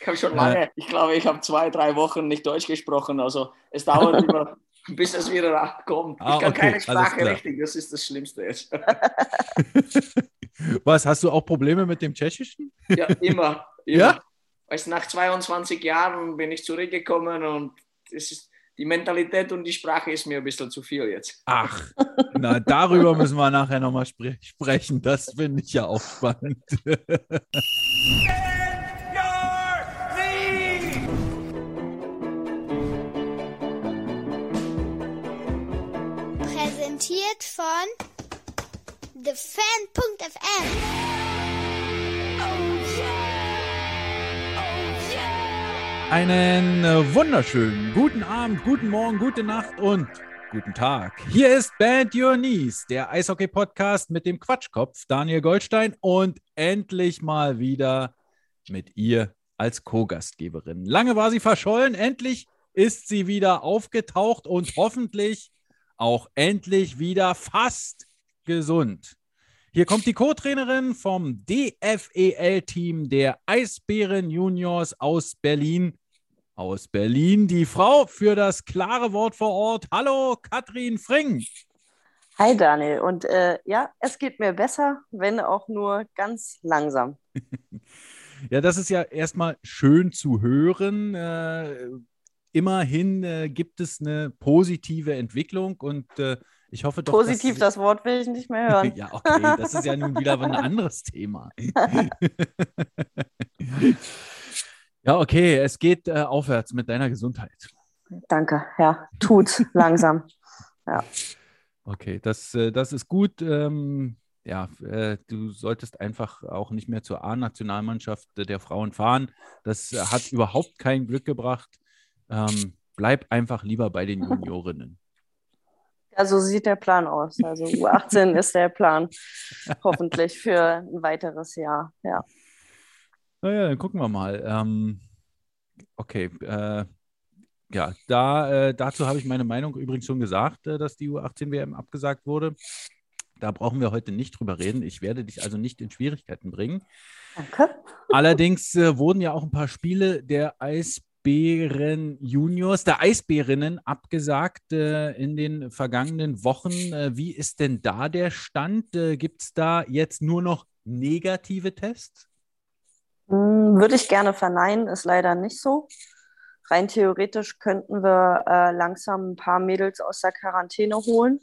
Ich habe schon lange, ich glaube, ich habe zwei, drei Wochen nicht Deutsch gesprochen. Also es dauert immer, bis es wieder kommt. Ah, ich kann okay, keine Sprache richtig, das ist das Schlimmste jetzt. Was, hast du auch Probleme mit dem Tschechischen? Ja, immer. immer. Ja? Weißt, nach 22 Jahren bin ich zurückgekommen und es ist, die Mentalität und die Sprache ist mir ein bisschen zu viel jetzt. Ach, na, darüber müssen wir nachher nochmal spre sprechen. Das finde ich ja auch spannend. Präsentiert von TheFan.fm. Einen äh, wunderschönen guten Abend, guten Morgen, gute Nacht und guten Tag. Hier ist Band Your Knees, der Eishockey-Podcast mit dem Quatschkopf Daniel Goldstein und endlich mal wieder mit ihr als Co-Gastgeberin. Lange war sie verschollen, endlich ist sie wieder aufgetaucht und hoffentlich auch endlich wieder fast gesund. Hier kommt die Co-Trainerin vom DFEL-Team der Eisbären Juniors aus Berlin. Aus Berlin die Frau für das klare Wort vor Ort. Hallo, Katrin Fring. Hi Daniel. Und äh, ja, es geht mir besser, wenn auch nur ganz langsam. ja, das ist ja erstmal schön zu hören. Äh, immerhin äh, gibt es eine positive Entwicklung und äh, ich hoffe doch. Positiv, das Wort will ich nicht mehr hören. ja, okay, das ist ja nun wieder ein anderes Thema. ja, okay, es geht äh, aufwärts mit deiner Gesundheit. Danke, ja, tut langsam. Ja. Okay, das, äh, das ist gut. Ähm, ja, äh, du solltest einfach auch nicht mehr zur A-Nationalmannschaft der Frauen fahren. Das hat überhaupt kein Glück gebracht. Ähm, bleib einfach lieber bei den Juniorinnen. Ja, so sieht der Plan aus. Also U18 ist der Plan, hoffentlich für ein weiteres Jahr. Ja. Naja, dann gucken wir mal. Ähm, okay, äh, ja, da, äh, dazu habe ich meine Meinung übrigens schon gesagt, äh, dass die U18-WM abgesagt wurde. Da brauchen wir heute nicht drüber reden. Ich werde dich also nicht in Schwierigkeiten bringen. Danke. Allerdings äh, wurden ja auch ein paar Spiele der Eis Eisbären Juniors, der Eisbärinnen abgesagt äh, in den vergangenen Wochen. Äh, wie ist denn da der Stand? Äh, Gibt es da jetzt nur noch negative Tests? Hm, würde ich gerne verneinen, ist leider nicht so. Rein theoretisch könnten wir äh, langsam ein paar Mädels aus der Quarantäne holen.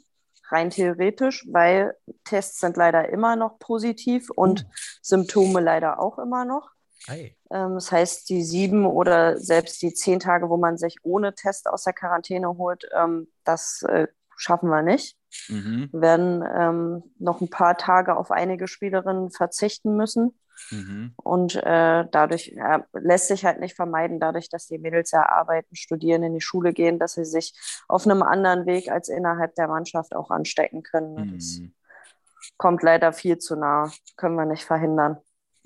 Rein theoretisch, weil Tests sind leider immer noch positiv und oh. Symptome leider auch immer noch. Hey. Ähm, das heißt, die sieben oder selbst die zehn Tage, wo man sich ohne Test aus der Quarantäne holt, ähm, das äh, schaffen wir nicht. Mhm. Wir werden ähm, noch ein paar Tage auf einige Spielerinnen verzichten müssen. Mhm. Und äh, dadurch äh, lässt sich halt nicht vermeiden, dadurch, dass die Mädels ja arbeiten, studieren, in die Schule gehen, dass sie sich auf einem anderen Weg als innerhalb der Mannschaft auch anstecken können. Mhm. Das kommt leider viel zu nah, können wir nicht verhindern.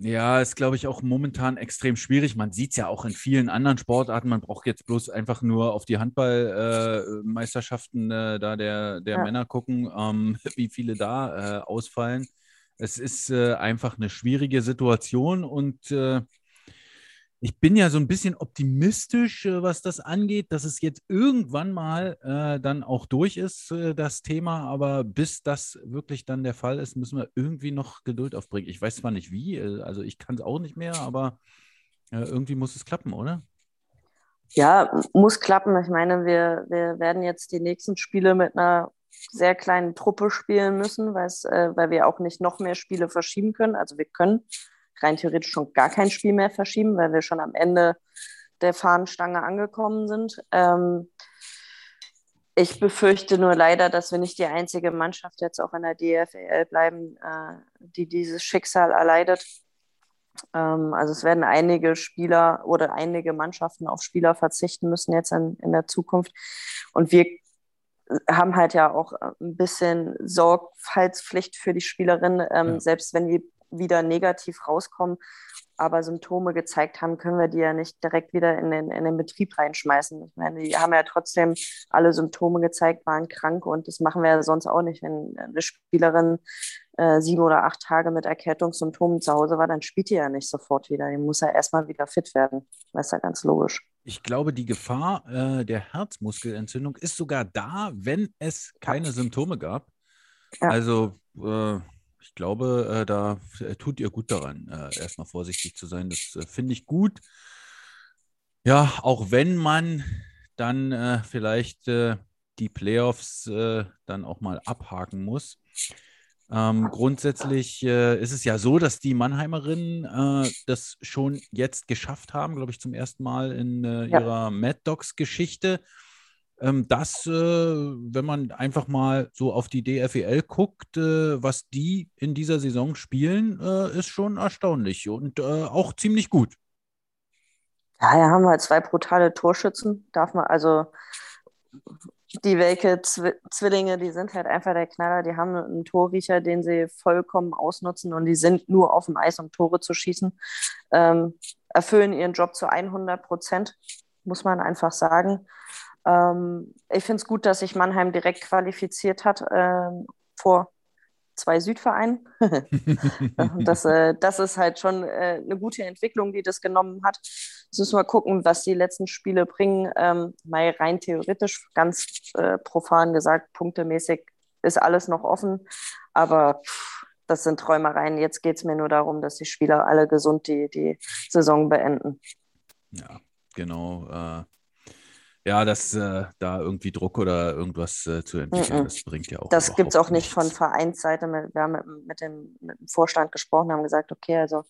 Ja, ist, glaube ich, auch momentan extrem schwierig. Man sieht es ja auch in vielen anderen Sportarten. Man braucht jetzt bloß einfach nur auf die Handballmeisterschaften äh, äh, da der, der ja. Männer gucken, ähm, wie viele da äh, ausfallen. Es ist äh, einfach eine schwierige Situation und äh, ich bin ja so ein bisschen optimistisch, äh, was das angeht, dass es jetzt irgendwann mal äh, dann auch durch ist, äh, das Thema. Aber bis das wirklich dann der Fall ist, müssen wir irgendwie noch Geduld aufbringen. Ich weiß zwar nicht wie, äh, also ich kann es auch nicht mehr, aber äh, irgendwie muss es klappen, oder? Ja, muss klappen. Ich meine, wir, wir werden jetzt die nächsten Spiele mit einer sehr kleinen Truppe spielen müssen, äh, weil wir auch nicht noch mehr Spiele verschieben können. Also wir können rein theoretisch schon gar kein Spiel mehr verschieben, weil wir schon am Ende der Fahnenstange angekommen sind. Ähm, ich befürchte nur leider, dass wir nicht die einzige Mannschaft jetzt auch in der DFL bleiben, äh, die dieses Schicksal erleidet. Ähm, also es werden einige Spieler oder einige Mannschaften auf Spieler verzichten müssen jetzt in, in der Zukunft. Und wir haben halt ja auch ein bisschen Sorgfaltspflicht für die Spielerinnen, ähm, ja. selbst wenn die wieder negativ rauskommen, aber Symptome gezeigt haben, können wir die ja nicht direkt wieder in den, in den Betrieb reinschmeißen. Ich meine, die haben ja trotzdem alle Symptome gezeigt, waren krank und das machen wir ja sonst auch nicht, wenn eine Spielerin äh, sieben oder acht Tage mit Erkältungssymptomen zu Hause war, dann spielt er ja nicht sofort wieder. Den muss er erstmal wieder fit werden. Das ist ja ganz logisch. Ich glaube, die Gefahr äh, der Herzmuskelentzündung ist sogar da, wenn es keine Symptome gab. Ja. Also äh, ich glaube, äh, da äh, tut ihr gut daran, äh, erstmal vorsichtig zu sein. Das finde ich gut. Ja, auch wenn man dann vielleicht die Playoffs dann auch mal abhaken muss. Ähm, grundsätzlich äh, ist es ja so, dass die Mannheimerinnen äh, das schon jetzt geschafft haben, glaube ich, zum ersten Mal in äh, ja. ihrer Mad Dogs-Geschichte. Ähm, das, äh, wenn man einfach mal so auf die DFEL guckt, äh, was die in dieser Saison spielen, äh, ist schon erstaunlich und auch ziemlich gut. Ja, ja, haben wir zwei brutale Torschützen. Darf man also die Welke Zw Zwillinge, die sind halt einfach der Knaller. Die haben einen Torriecher, den sie vollkommen ausnutzen und die sind nur auf dem Eis, um Tore zu schießen. Ähm, erfüllen ihren Job zu 100 Prozent, muss man einfach sagen. Ähm, ich finde es gut, dass sich Mannheim direkt qualifiziert hat ähm, vor zwei Südvereinen. das, äh, das ist halt schon äh, eine gute Entwicklung, die das genommen hat. Jetzt müssen wir gucken, was die letzten Spiele bringen. Ähm, mal rein theoretisch, ganz äh, profan gesagt, punktemäßig ist alles noch offen. Aber pff, das sind Träumereien. Jetzt geht es mir nur darum, dass die Spieler alle gesund die, die Saison beenden. Ja, genau. Ja, dass äh, da irgendwie Druck oder irgendwas äh, zu entwickeln, mm -mm. das bringt ja auch. Das gibt es auch nicht von Vereinsseite. Wir haben mit, mit, dem, mit, dem, Vorstand gesprochen, haben gesagt, okay, also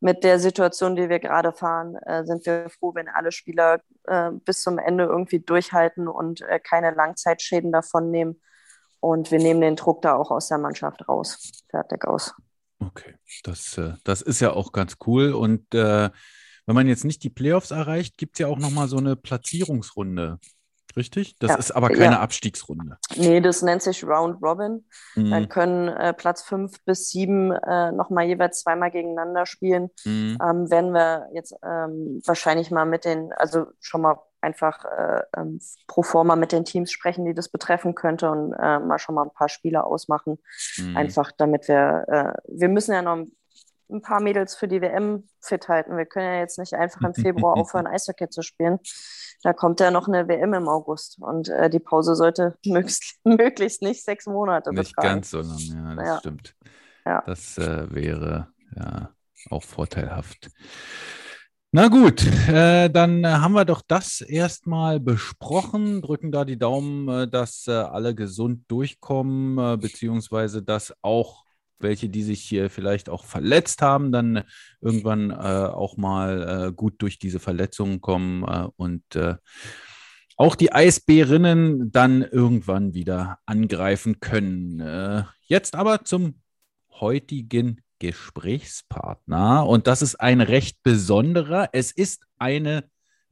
mit der Situation, die wir gerade fahren, äh, sind wir froh, wenn alle Spieler äh, bis zum Ende irgendwie durchhalten und äh, keine Langzeitschäden davon nehmen. Und wir nehmen den Druck da auch aus der Mannschaft raus. Fertig aus. Okay, das, äh, das ist ja auch ganz cool. Und wenn man jetzt nicht die Playoffs erreicht, gibt es ja auch nochmal so eine Platzierungsrunde. Richtig? Das ja. ist aber keine ja. Abstiegsrunde. Nee, das nennt sich Round Robin. Mhm. Dann können äh, Platz 5 bis 7 äh, nochmal jeweils zweimal gegeneinander spielen. Mhm. Ähm, werden wir jetzt ähm, wahrscheinlich mal mit den, also schon mal einfach äh, ähm, pro forma mit den Teams sprechen, die das betreffen könnte und äh, mal schon mal ein paar Spiele ausmachen. Mhm. Einfach damit wir, äh, wir müssen ja noch ein paar Mädels für die WM fit halten. Wir können ja jetzt nicht einfach im Februar aufhören, Eishockey zu spielen. Da kommt ja noch eine WM im August und äh, die Pause sollte möglichst, möglichst nicht sechs Monate Nicht betragen. ganz so lang, ja, das ja. stimmt. Ja. Das äh, wäre ja auch vorteilhaft. Na gut, äh, dann haben wir doch das erstmal besprochen. Drücken da die Daumen, äh, dass äh, alle gesund durchkommen, äh, beziehungsweise dass auch welche, die sich hier vielleicht auch verletzt haben, dann irgendwann äh, auch mal äh, gut durch diese Verletzungen kommen äh, und äh, auch die Eisbärinnen dann irgendwann wieder angreifen können. Äh, jetzt aber zum heutigen Gesprächspartner und das ist ein recht besonderer. Es ist eine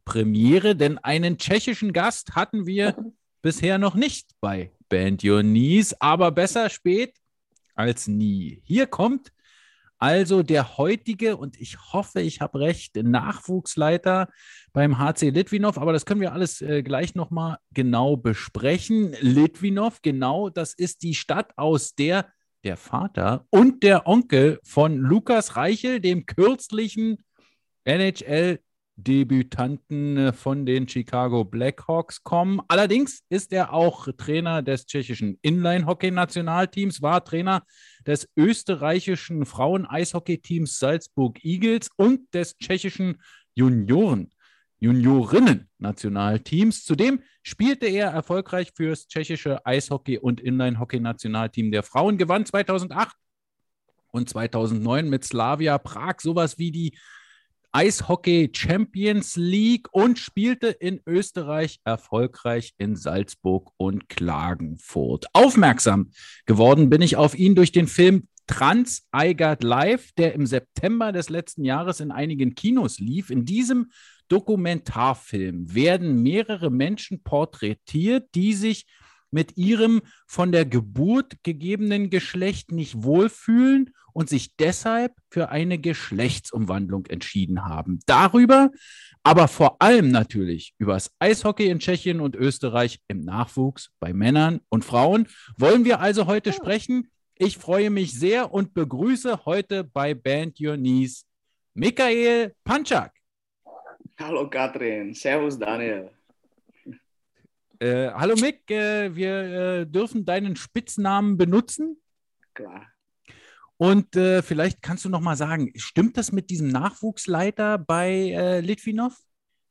Premiere, denn einen tschechischen Gast hatten wir bisher noch nicht bei Band Your Knees, aber besser spät als nie. Hier kommt also der heutige, und ich hoffe, ich habe recht, Nachwuchsleiter beim HC Litvinov, aber das können wir alles äh, gleich nochmal genau besprechen. Litvinov, genau, das ist die Stadt, aus der der Vater und der Onkel von Lukas Reichel, dem kürzlichen NHL Debütanten äh, von den Chicago Blackhawks kommen. Allerdings ist er auch Trainer des tschechischen Inline-Hockey-Nationalteams, war Trainer des österreichischen Frauen-Eishockey-Teams Salzburg Eagles und des tschechischen Junioren. Juniorinnen-Nationalteams. Zudem spielte er erfolgreich fürs tschechische Eishockey- und Inline-Hockey-Nationalteam der Frauen, gewann 2008 und 2009 mit Slavia Prag sowas wie die Eishockey Champions League und spielte in Österreich erfolgreich in Salzburg und Klagenfurt. Aufmerksam geworden bin ich auf ihn durch den Film Trans I Got Live, der im September des letzten Jahres in einigen Kinos lief. In diesem Dokumentarfilm werden mehrere Menschen porträtiert, die sich mit ihrem von der Geburt gegebenen Geschlecht nicht wohlfühlen und sich deshalb für eine Geschlechtsumwandlung entschieden haben. Darüber, aber vor allem natürlich über das Eishockey in Tschechien und Österreich im Nachwuchs bei Männern und Frauen wollen wir also heute sprechen Ich freue mich sehr und begrüße heute bei Band Your Knees Michael Panchak. Hallo Katrin, Servus Daniel. Äh, hallo Mick, äh, wir äh, dürfen deinen Spitznamen benutzen. Klar. Und äh, vielleicht kannst du noch mal sagen, stimmt das mit diesem Nachwuchsleiter bei äh, Litvinov?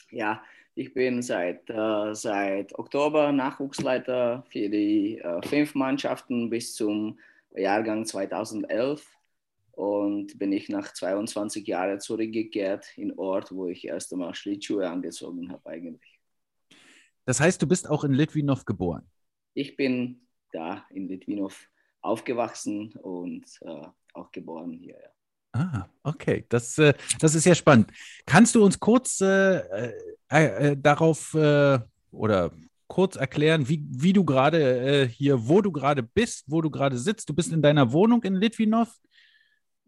Ja, ich bin seit, äh, seit Oktober Nachwuchsleiter für die fünf Mannschaften bis zum Jahrgang 2011 und bin ich nach 22 Jahren zurückgekehrt in Ort, wo ich erst einmal Schlittschuhe angezogen habe eigentlich. Das heißt, du bist auch in Litvinov geboren? Ich bin da in Litvinov aufgewachsen und äh, auch geboren hier. Ja. Ah, okay, das, äh, das ist ja spannend. Kannst du uns kurz äh, äh, äh darauf äh, oder kurz erklären, wie, wie du gerade hier, wo du gerade bist, wo du gerade sitzt? Du bist in deiner Wohnung in Litvinov?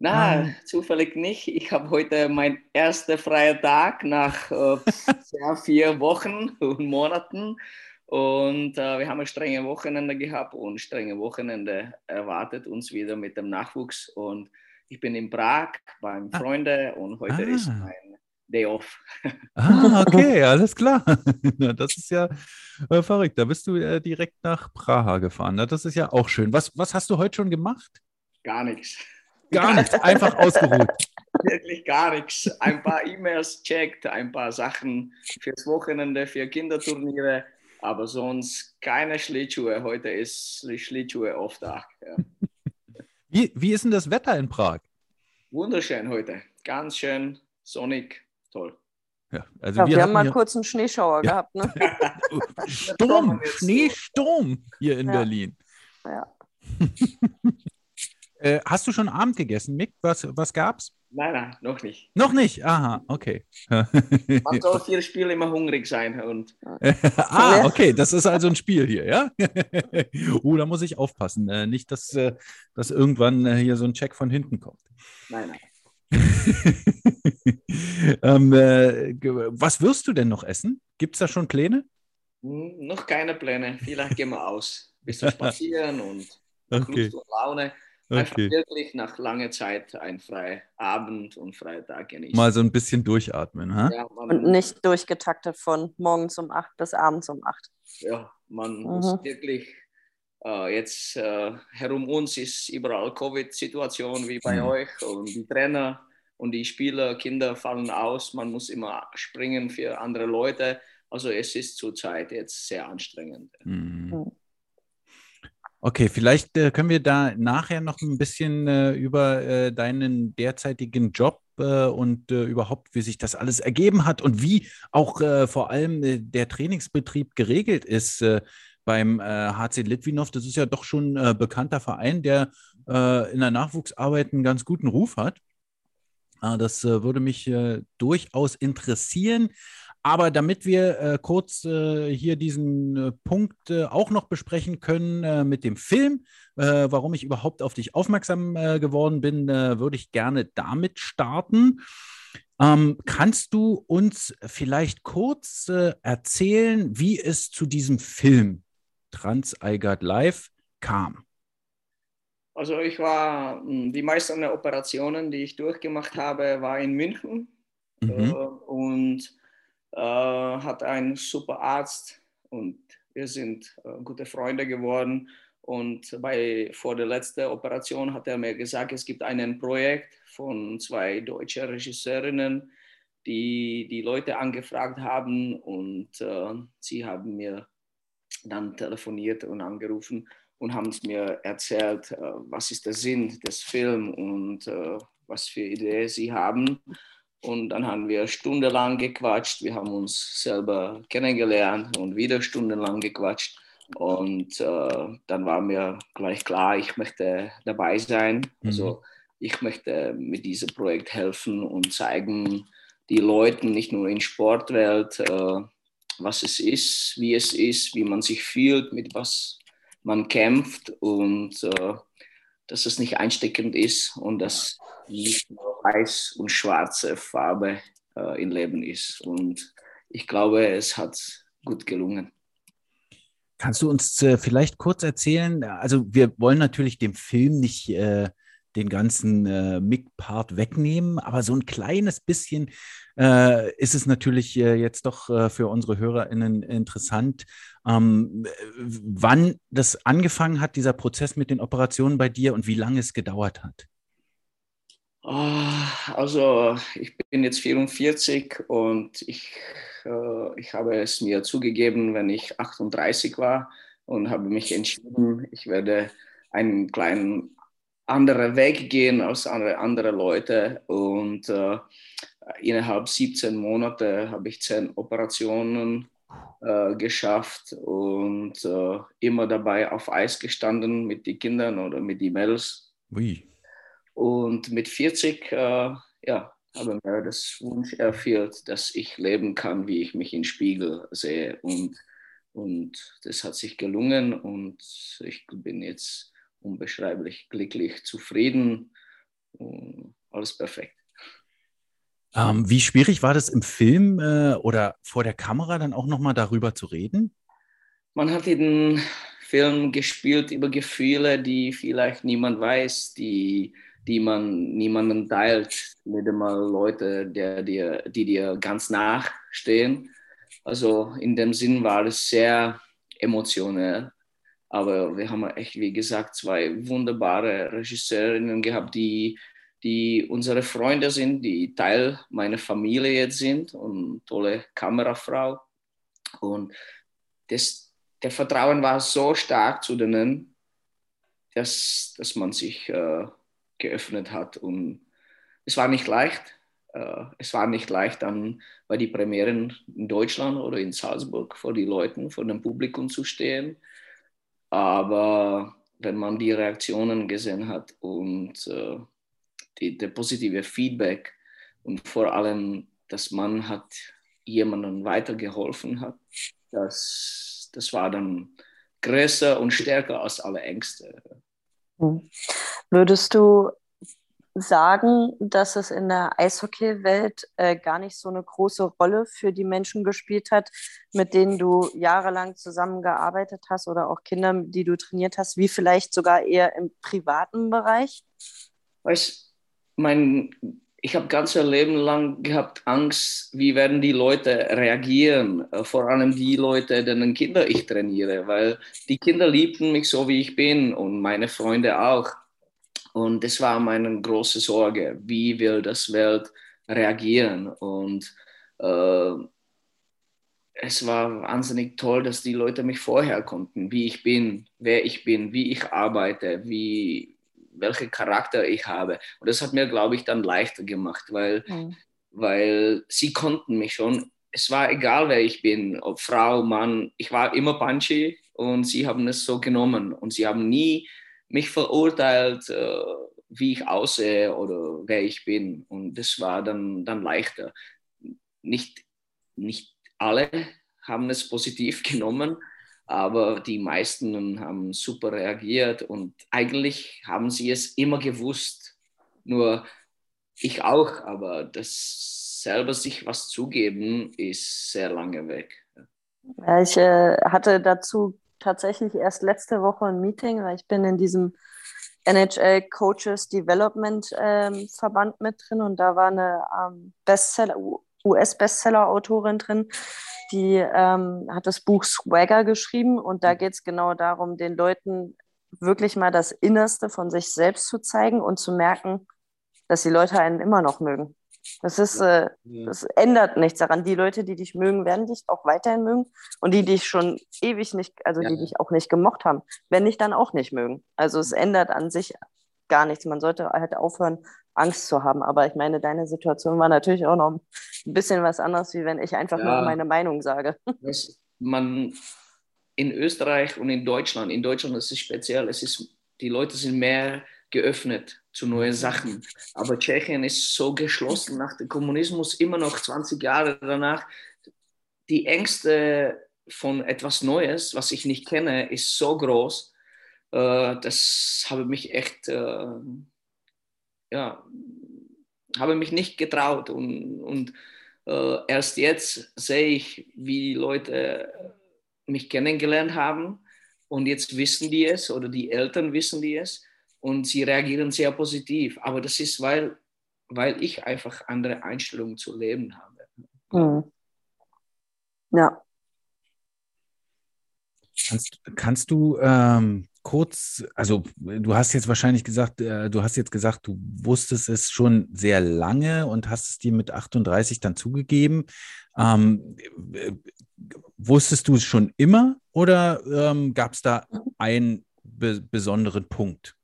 Na, ähm. zufällig nicht. Ich habe heute meinen ersten freien Tag nach äh, sehr vier Wochen und Monaten. Und äh, wir haben ein strenge Wochenende gehabt und strenge Wochenende erwartet uns wieder mit dem Nachwuchs. Und ich bin in Prag beim ah. Freunde und heute ah. ist mein Day off. ah, okay, alles klar. Das ist ja äh, verrückt. Da bist du äh, direkt nach Praha gefahren. Das ist ja auch schön. Was, was hast du heute schon gemacht? Gar nichts. Gar nichts, einfach ausgeruht. Wirklich gar nichts. Ein paar E-Mails checkt, ein paar Sachen fürs Wochenende, für Kinderturniere, aber sonst keine Schlittschuhe. Heute ist die Schlittschuhe oft da. Ja. Wie, wie ist denn das Wetter in Prag? Wunderschön heute. Ganz schön sonnig, toll. Ja, also ja, wir, wir haben mal kurz einen Schneeschauer ja. gehabt. Ne? Sturm, Schneesturm hier in Berlin. Ja. Äh, hast du schon Abend gegessen, Mick? Was, was gab's? Nein, nein, noch nicht. Noch nicht? Aha, okay. Man soll vier Spiele immer hungrig sein. Und ah, okay, das ist also ein Spiel hier, ja? uh, da muss ich aufpassen. Äh, nicht, dass, äh, dass irgendwann äh, hier so ein Check von hinten kommt. Nein, nein. ähm, äh, was wirst du denn noch essen? Gibt es da schon Pläne? Hm, noch keine Pläne. Vielleicht gehen wir aus. Bisschen spazieren und okay. Lust und Laune. Einfach okay. wirklich nach langer Zeit ein freier Abend und freier Tag genießen. Mal so ein bisschen durchatmen. Ha? Ja, und nicht durchgetaktet von morgens um 8 bis abends um 8. Ja, man mhm. muss wirklich, äh, jetzt äh, herum uns ist überall Covid-Situation wie bei mhm. euch und die Trainer und die Spieler, Kinder fallen aus. Man muss immer springen für andere Leute. Also es ist zurzeit jetzt sehr anstrengend. Mhm. Okay, vielleicht äh, können wir da nachher noch ein bisschen äh, über äh, deinen derzeitigen Job äh, und äh, überhaupt, wie sich das alles ergeben hat und wie auch äh, vor allem der Trainingsbetrieb geregelt ist beim HC Litvinov. Das ist ja doch schon ein bekannter Verein, der in der Nachwuchsarbeit einen ganz guten Ruf hat. Ah, das würde mich durchaus interessieren. Aber damit wir äh, kurz äh, hier diesen äh, Punkt äh, auch noch besprechen können äh, mit dem Film, äh, warum ich überhaupt auf dich aufmerksam geworden bin, würde ich gerne damit starten. Ähm, kannst du uns vielleicht kurz erzählen, wie es zu diesem Film Trans I Got Live kam? Also ich war, hm, die meisten Operationen, die ich durchgemacht habe, war in München. Mhm. und hat einen super Arzt und wir sind äh, gute Freunde geworden. Und bei, vor der letzten Operation hat er mir gesagt, es gibt ein Projekt von zwei deutschen Regisseurinnen, die die Leute angefragt haben und äh, sie haben mir dann telefoniert und angerufen und haben mir erzählt, äh, was ist der Sinn des Films und äh, was für Ideen sie haben. Und dann haben wir stundenlang gequatscht. Wir haben uns selber kennengelernt und wieder stundenlang gequatscht. Und äh, dann war mir gleich klar, ich möchte dabei sein. Mhm. Also ich möchte mit diesem Projekt helfen und zeigen die Leuten, nicht nur in Sportwelt, äh, was es ist, wie es ist, wie man sich fühlt, mit was man kämpft und äh, dass es nicht einsteckend ist und dass nicht nur weiß und schwarze Farbe äh, im Leben ist. Und ich glaube, es hat gut gelungen. Kannst du uns äh, vielleicht kurz erzählen? Also, wir wollen natürlich dem Film nicht äh, den ganzen äh, Mick-Part wegnehmen, aber so ein kleines bisschen äh, ist es natürlich äh, jetzt doch äh, für unsere HörerInnen interessant, ähm, wann das angefangen hat, dieser Prozess mit den Operationen bei dir und wie lange es gedauert hat. Oh, also ich bin jetzt 44 und ich, äh, ich habe es mir zugegeben, wenn ich 38 war und habe mich entschieden, ich werde einen kleinen anderen Weg gehen als andere, andere Leute. Und äh, innerhalb 17 Monate habe ich 10 Operationen äh, geschafft und äh, immer dabei auf Eis gestanden mit den Kindern oder mit den Mädels. Ui. Und mit 40 äh, ja, habe mir das Wunsch erfüllt, dass ich leben kann, wie ich mich im Spiegel sehe. Und, und das hat sich gelungen und ich bin jetzt unbeschreiblich glücklich, zufrieden. Alles perfekt. Ähm, wie schwierig war das im Film äh, oder vor der Kamera dann auch nochmal darüber zu reden? Man hat den Film gespielt über Gefühle, die vielleicht niemand weiß, die, die man niemandem teilt, nicht einmal Leute, der dir, die dir ganz nachstehen. Also in dem Sinn war es sehr emotionell. Aber wir haben echt, wie gesagt, zwei wunderbare Regisseurinnen gehabt, die, die unsere Freunde sind, die Teil meiner Familie jetzt sind und tolle Kamerafrau. Und das, der Vertrauen war so stark zu denen, dass, dass man sich äh, geöffnet hat. Und es war nicht leicht. Äh, es war nicht leicht, dann bei den Premieren in Deutschland oder in Salzburg vor den Leuten, vor dem Publikum zu stehen. Aber wenn man die Reaktionen gesehen hat und äh, die, der positive Feedback und vor allem, dass man hat jemandem weitergeholfen hat, das, das war dann größer und stärker als alle Ängste. Hm. Würdest du sagen, dass es in der Eishockeywelt äh, gar nicht so eine große Rolle für die Menschen gespielt hat, mit denen du jahrelang zusammengearbeitet hast oder auch Kinder, die du trainiert hast, wie vielleicht sogar eher im privaten Bereich? Weißt, mein, ich habe ganze Leben lang gehabt Angst, wie werden die Leute reagieren, äh, vor allem die Leute, deren Kinder ich trainiere, weil die Kinder liebten mich so, wie ich bin und meine Freunde auch. Und das war meine große Sorge. Wie will das Welt reagieren? Und äh, es war wahnsinnig toll, dass die Leute mich vorher konnten, wie ich bin, wer ich bin, wie ich arbeite, wie, welchen Charakter ich habe. Und das hat mir, glaube ich, dann leichter gemacht, weil, mhm. weil sie konnten mich schon. Es war egal, wer ich bin, ob Frau, Mann, ich war immer punchy und sie haben es so genommen und sie haben nie mich verurteilt, äh, wie ich aussehe oder wer ich bin. Und das war dann, dann leichter. Nicht, nicht alle haben es positiv genommen, aber die meisten haben super reagiert und eigentlich haben sie es immer gewusst. Nur ich auch, aber das selber sich was zugeben ist sehr lange weg. Ich äh, hatte dazu tatsächlich erst letzte Woche ein Meeting, weil ich bin in diesem NHL Coaches Development ähm, Verband mit drin und da war eine ähm, Bestseller, US-Bestseller-Autorin drin, die ähm, hat das Buch Swagger geschrieben und da geht es genau darum, den Leuten wirklich mal das Innerste von sich selbst zu zeigen und zu merken, dass die Leute einen immer noch mögen. Das ist, äh, das ändert nichts daran. Die Leute, die dich mögen, werden dich auch weiterhin mögen. Und die, die dich schon ewig nicht, also ja. die dich auch nicht gemocht haben, werden dich dann auch nicht mögen. Also es ändert an sich gar nichts. Man sollte halt aufhören, Angst zu haben. Aber ich meine, deine Situation war natürlich auch noch ein bisschen was anderes, wie wenn ich einfach ja. nur meine Meinung sage. Man in Österreich und in Deutschland, in Deutschland ist es speziell, es ist, die Leute sind mehr geöffnet zu neuen Sachen. Aber Tschechien ist so geschlossen nach dem Kommunismus, immer noch 20 Jahre danach. Die Ängste von etwas Neues, was ich nicht kenne, ist so groß. Äh, das habe mich echt, äh, ja, habe mich nicht getraut. Und, und äh, erst jetzt sehe ich, wie die Leute mich kennengelernt haben und jetzt wissen die es oder die Eltern wissen die es und sie reagieren sehr positiv. Aber das ist, weil, weil ich einfach andere Einstellungen zu leben habe. Mhm. Ja. Kannst, kannst du ähm, kurz, also du hast jetzt wahrscheinlich gesagt, äh, du hast jetzt gesagt, du wusstest es schon sehr lange und hast es dir mit 38 dann zugegeben. Ähm, äh, wusstest du es schon immer oder ähm, gab es da einen be besonderen Punkt?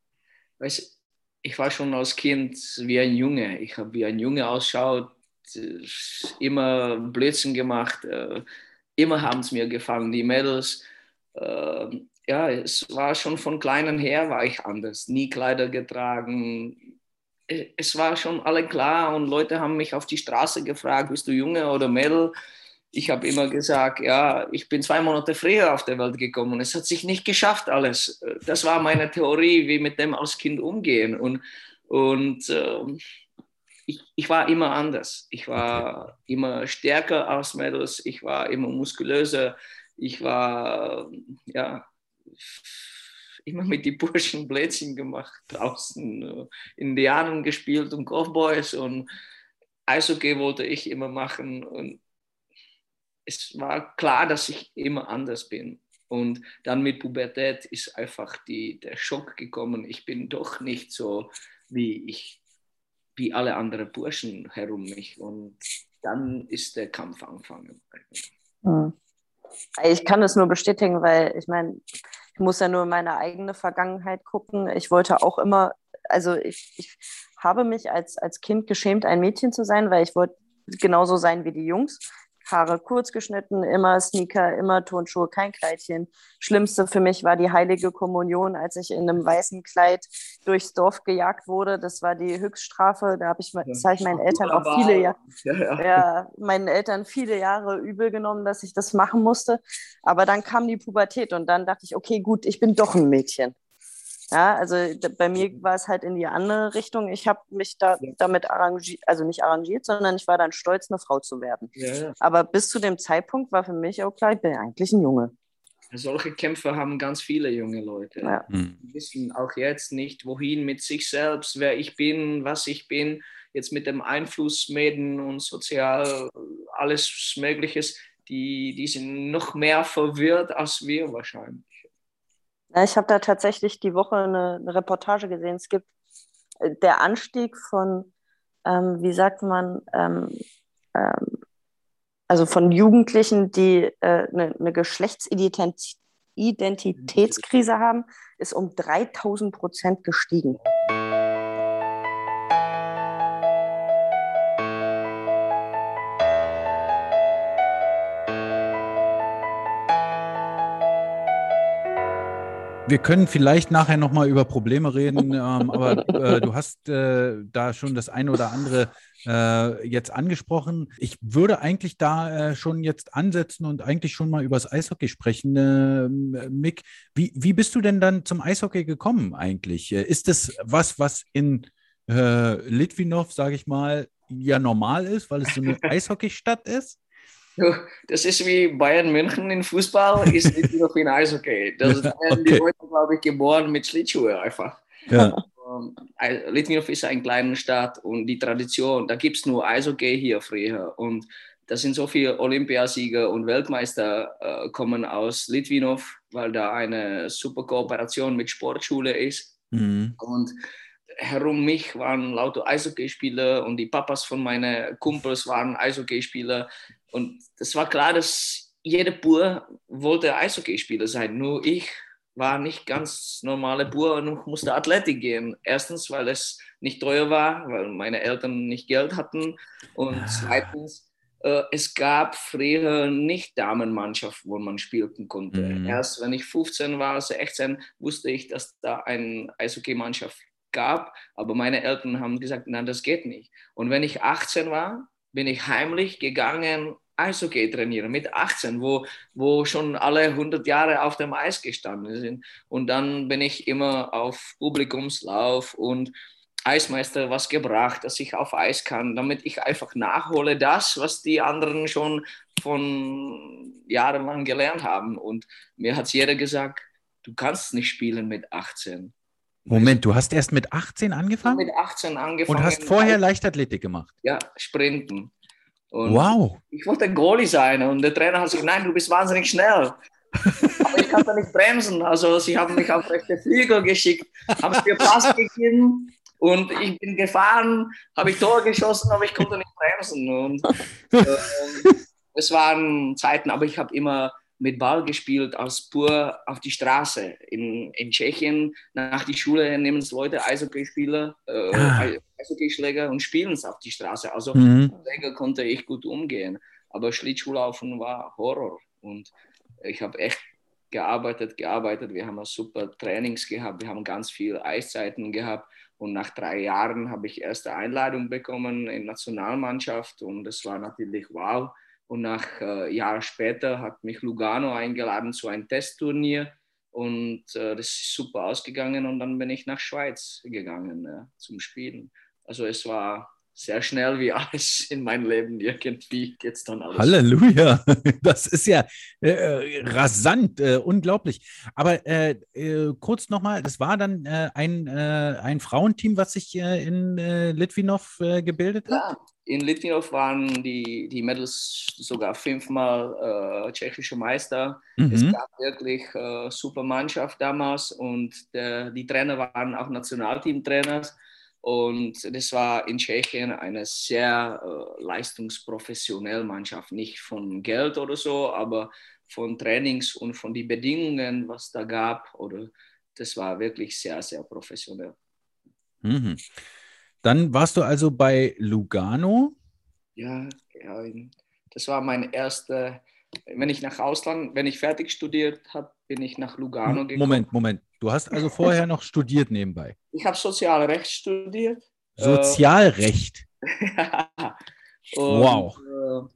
Weißt, ich war schon als Kind wie ein Junge. Ich habe wie ein Junge ausschaut, immer Blödsinn gemacht, äh, immer haben es mir gefallen, die Mädels. Äh, ja, es war schon von kleinen her war ich anders, nie Kleider getragen. Es war schon alle klar und Leute haben mich auf die Straße gefragt, bist du Junge oder Mädel? Ich habe immer gesagt, ja, ich bin zwei Monate früher auf der Welt gekommen und es hat sich nicht geschafft alles. Das war meine Theorie, wie mit dem als Kind umgehen und und äh, ich, ich, war immer anders. Ich war immer stärker als Mädels, ich war immer muskulöser, ich war ja, immer mit den Burschen Blätzchen gemacht, draußen äh, Indianen gespielt und Cowboys und Eishockey wollte ich immer machen. Und es war klar, dass ich immer anders bin. Und dann mit Pubertät ist einfach die, der Schock gekommen. Ich bin doch nicht so, wie ich, wie alle anderen Burschen herum mich. Und dann ist der Kampf angefangen. Mhm. Ich kann das nur bestätigen, weil ich meine, muss ja nur in meine eigene Vergangenheit gucken. Ich wollte auch immer, also ich, ich habe mich als, als Kind geschämt, ein Mädchen zu sein, weil ich wollte genauso sein wie die Jungs. Haare kurz geschnitten, immer Sneaker, immer Turnschuhe, kein Kleidchen. Schlimmste für mich war die heilige Kommunion, als ich in einem weißen Kleid durchs Dorf gejagt wurde. Das war die Höchststrafe. Da habe ich, das habe ich meinen Eltern auch viele Jahre, ja, ja. ja, meinen Eltern viele Jahre übel genommen, dass ich das machen musste. Aber dann kam die Pubertät und dann dachte ich, okay, gut, ich bin doch ein Mädchen. Ja, also bei mir war es halt in die andere Richtung. Ich habe mich da damit arrangiert, also nicht arrangiert, sondern ich war dann stolz, eine Frau zu werden. Ja, ja. Aber bis zu dem Zeitpunkt war für mich auch klar, ich bin eigentlich ein Junge. Solche Kämpfe haben ganz viele junge Leute. Ja. Mhm. Die wissen auch jetzt nicht, wohin mit sich selbst, wer ich bin, was ich bin. Jetzt mit dem Einflussmedien und sozial alles Mögliches, die, die sind noch mehr verwirrt als wir wahrscheinlich. Ja, ich habe da tatsächlich die Woche eine, eine, Reportage gesehen. Es gibt äh, der Anstieg von, ähm, wie sagt man, ähm, ähm, also von Jugendlichen, die äh, eine, eine Geschlechtsidentitätskrise haben, ist um 3000 Prozent gestiegen. Wir können vielleicht nachher nochmal über Probleme reden, ähm, aber äh, du hast äh, da schon das eine oder andere äh, jetzt angesprochen. Ich würde eigentlich da äh, schon jetzt ansetzen und eigentlich schon mal über das Eishockey sprechen. Ähm, Mick, wie, wie bist du denn dann zum Eishockey gekommen eigentlich? Äh, ist das was, was in äh, Litvinov, sage ich mal, ja normal ist, weil es so eine Eishockeystadt ist? Das ist wie Bayern München in Fußball, ist nicht nur in Eishockey. Das werden okay. die Leute, glaube ich, geboren mit Schlittschuhe einfach. Ja. Litvinov ist eine kleine Stadt und die Tradition, da gibt es nur Eishockey hier früher. Und da sind so viele Olympiasieger und Weltmeister äh, kommen aus Litvinov, weil da eine super Kooperation mit Sportschule ist. Mhm. Und herum mich waren lauter Eishockeyspieler und die Papas von meinen Kumpels waren Eishockeyspieler. Und es war klar, dass jeder Bur wollte Eishockeyspieler sein. Nur ich war nicht ganz normale Bur und musste Athletik gehen. Erstens, weil es nicht teuer war, weil meine Eltern nicht Geld hatten. Und ah. zweitens, äh, es gab früher nicht Damenmannschaft, wo man spielen konnte. Mhm. Erst wenn ich 15 war, 16, wusste ich, dass da eine Eishockeymannschaft gab. Aber meine Eltern haben gesagt, nein, das geht nicht. Und wenn ich 18 war, bin ich heimlich gegangen Eishockey trainieren mit 18, wo, wo schon alle 100 Jahre auf dem Eis gestanden sind. Und dann bin ich immer auf Publikumslauf und Eismeister was gebracht, dass ich auf Eis kann, damit ich einfach nachhole das, was die anderen schon von jahrelang gelernt haben. Und mir hat jeder gesagt, du kannst nicht spielen mit 18. Moment, du hast erst mit 18 angefangen? Mit 18 angefangen. Und hast vorher Leichtathletik gemacht? Ja, Sprinten. Und wow. Ich wollte Goalie sein und der Trainer hat gesagt, nein, du bist wahnsinnig schnell. Aber ich kann da nicht bremsen. Also sie haben mich auf rechte Flügel geschickt, haben mir Pass gegeben und ich bin gefahren, habe ich Tor geschossen, aber ich konnte nicht bremsen. Und, äh, es waren Zeiten, aber ich habe immer mit Ball gespielt als pur auf die Straße. In, in Tschechien nach der Schule nehmen es Leute Eishockeyspieler, äh, ah. Eishockeyschläger und spielen es auf die Straße. Also mhm. Konnte ich gut umgehen. Aber Schlittschuhlaufen war Horror. Und ich habe echt gearbeitet, gearbeitet. Wir haben super Trainings gehabt, wir haben ganz viele Eiszeiten gehabt. Und nach drei Jahren habe ich erste Einladung bekommen in Nationalmannschaft und das war natürlich wow. Und nach äh, Jahren später hat mich Lugano eingeladen zu einem Testturnier und äh, das ist super ausgegangen und dann bin ich nach Schweiz gegangen äh, zum Spielen. Also es war sehr schnell wie alles in meinem Leben irgendwie jetzt dann alles. Halleluja, das ist ja äh, rasant, äh, unglaublich. Aber äh, äh kurz nochmal, das war dann äh, ein, äh, ein Frauenteam, was sich in Litvinov gebildet hat? Ja, in Litvinov waren die, die Mädels sogar fünfmal äh, tschechische Meister. Mhm. Es gab wirklich äh, super Mannschaft damals und der, die Trainer waren auch Nationalteamtrainer. Und das war in Tschechien eine sehr äh, leistungsprofessionelle Mannschaft. Nicht von Geld oder so, aber von Trainings und von den Bedingungen, was da gab. Oder das war wirklich sehr, sehr professionell. Mhm. Dann warst du also bei Lugano. Ja, ja das war mein erster, wenn ich nach Ausland, wenn ich fertig studiert habe, bin ich nach Lugano gekommen. Moment, Moment. Du hast also vorher noch studiert nebenbei. Ich habe Sozialrecht studiert. Sozialrecht? wow. Äh,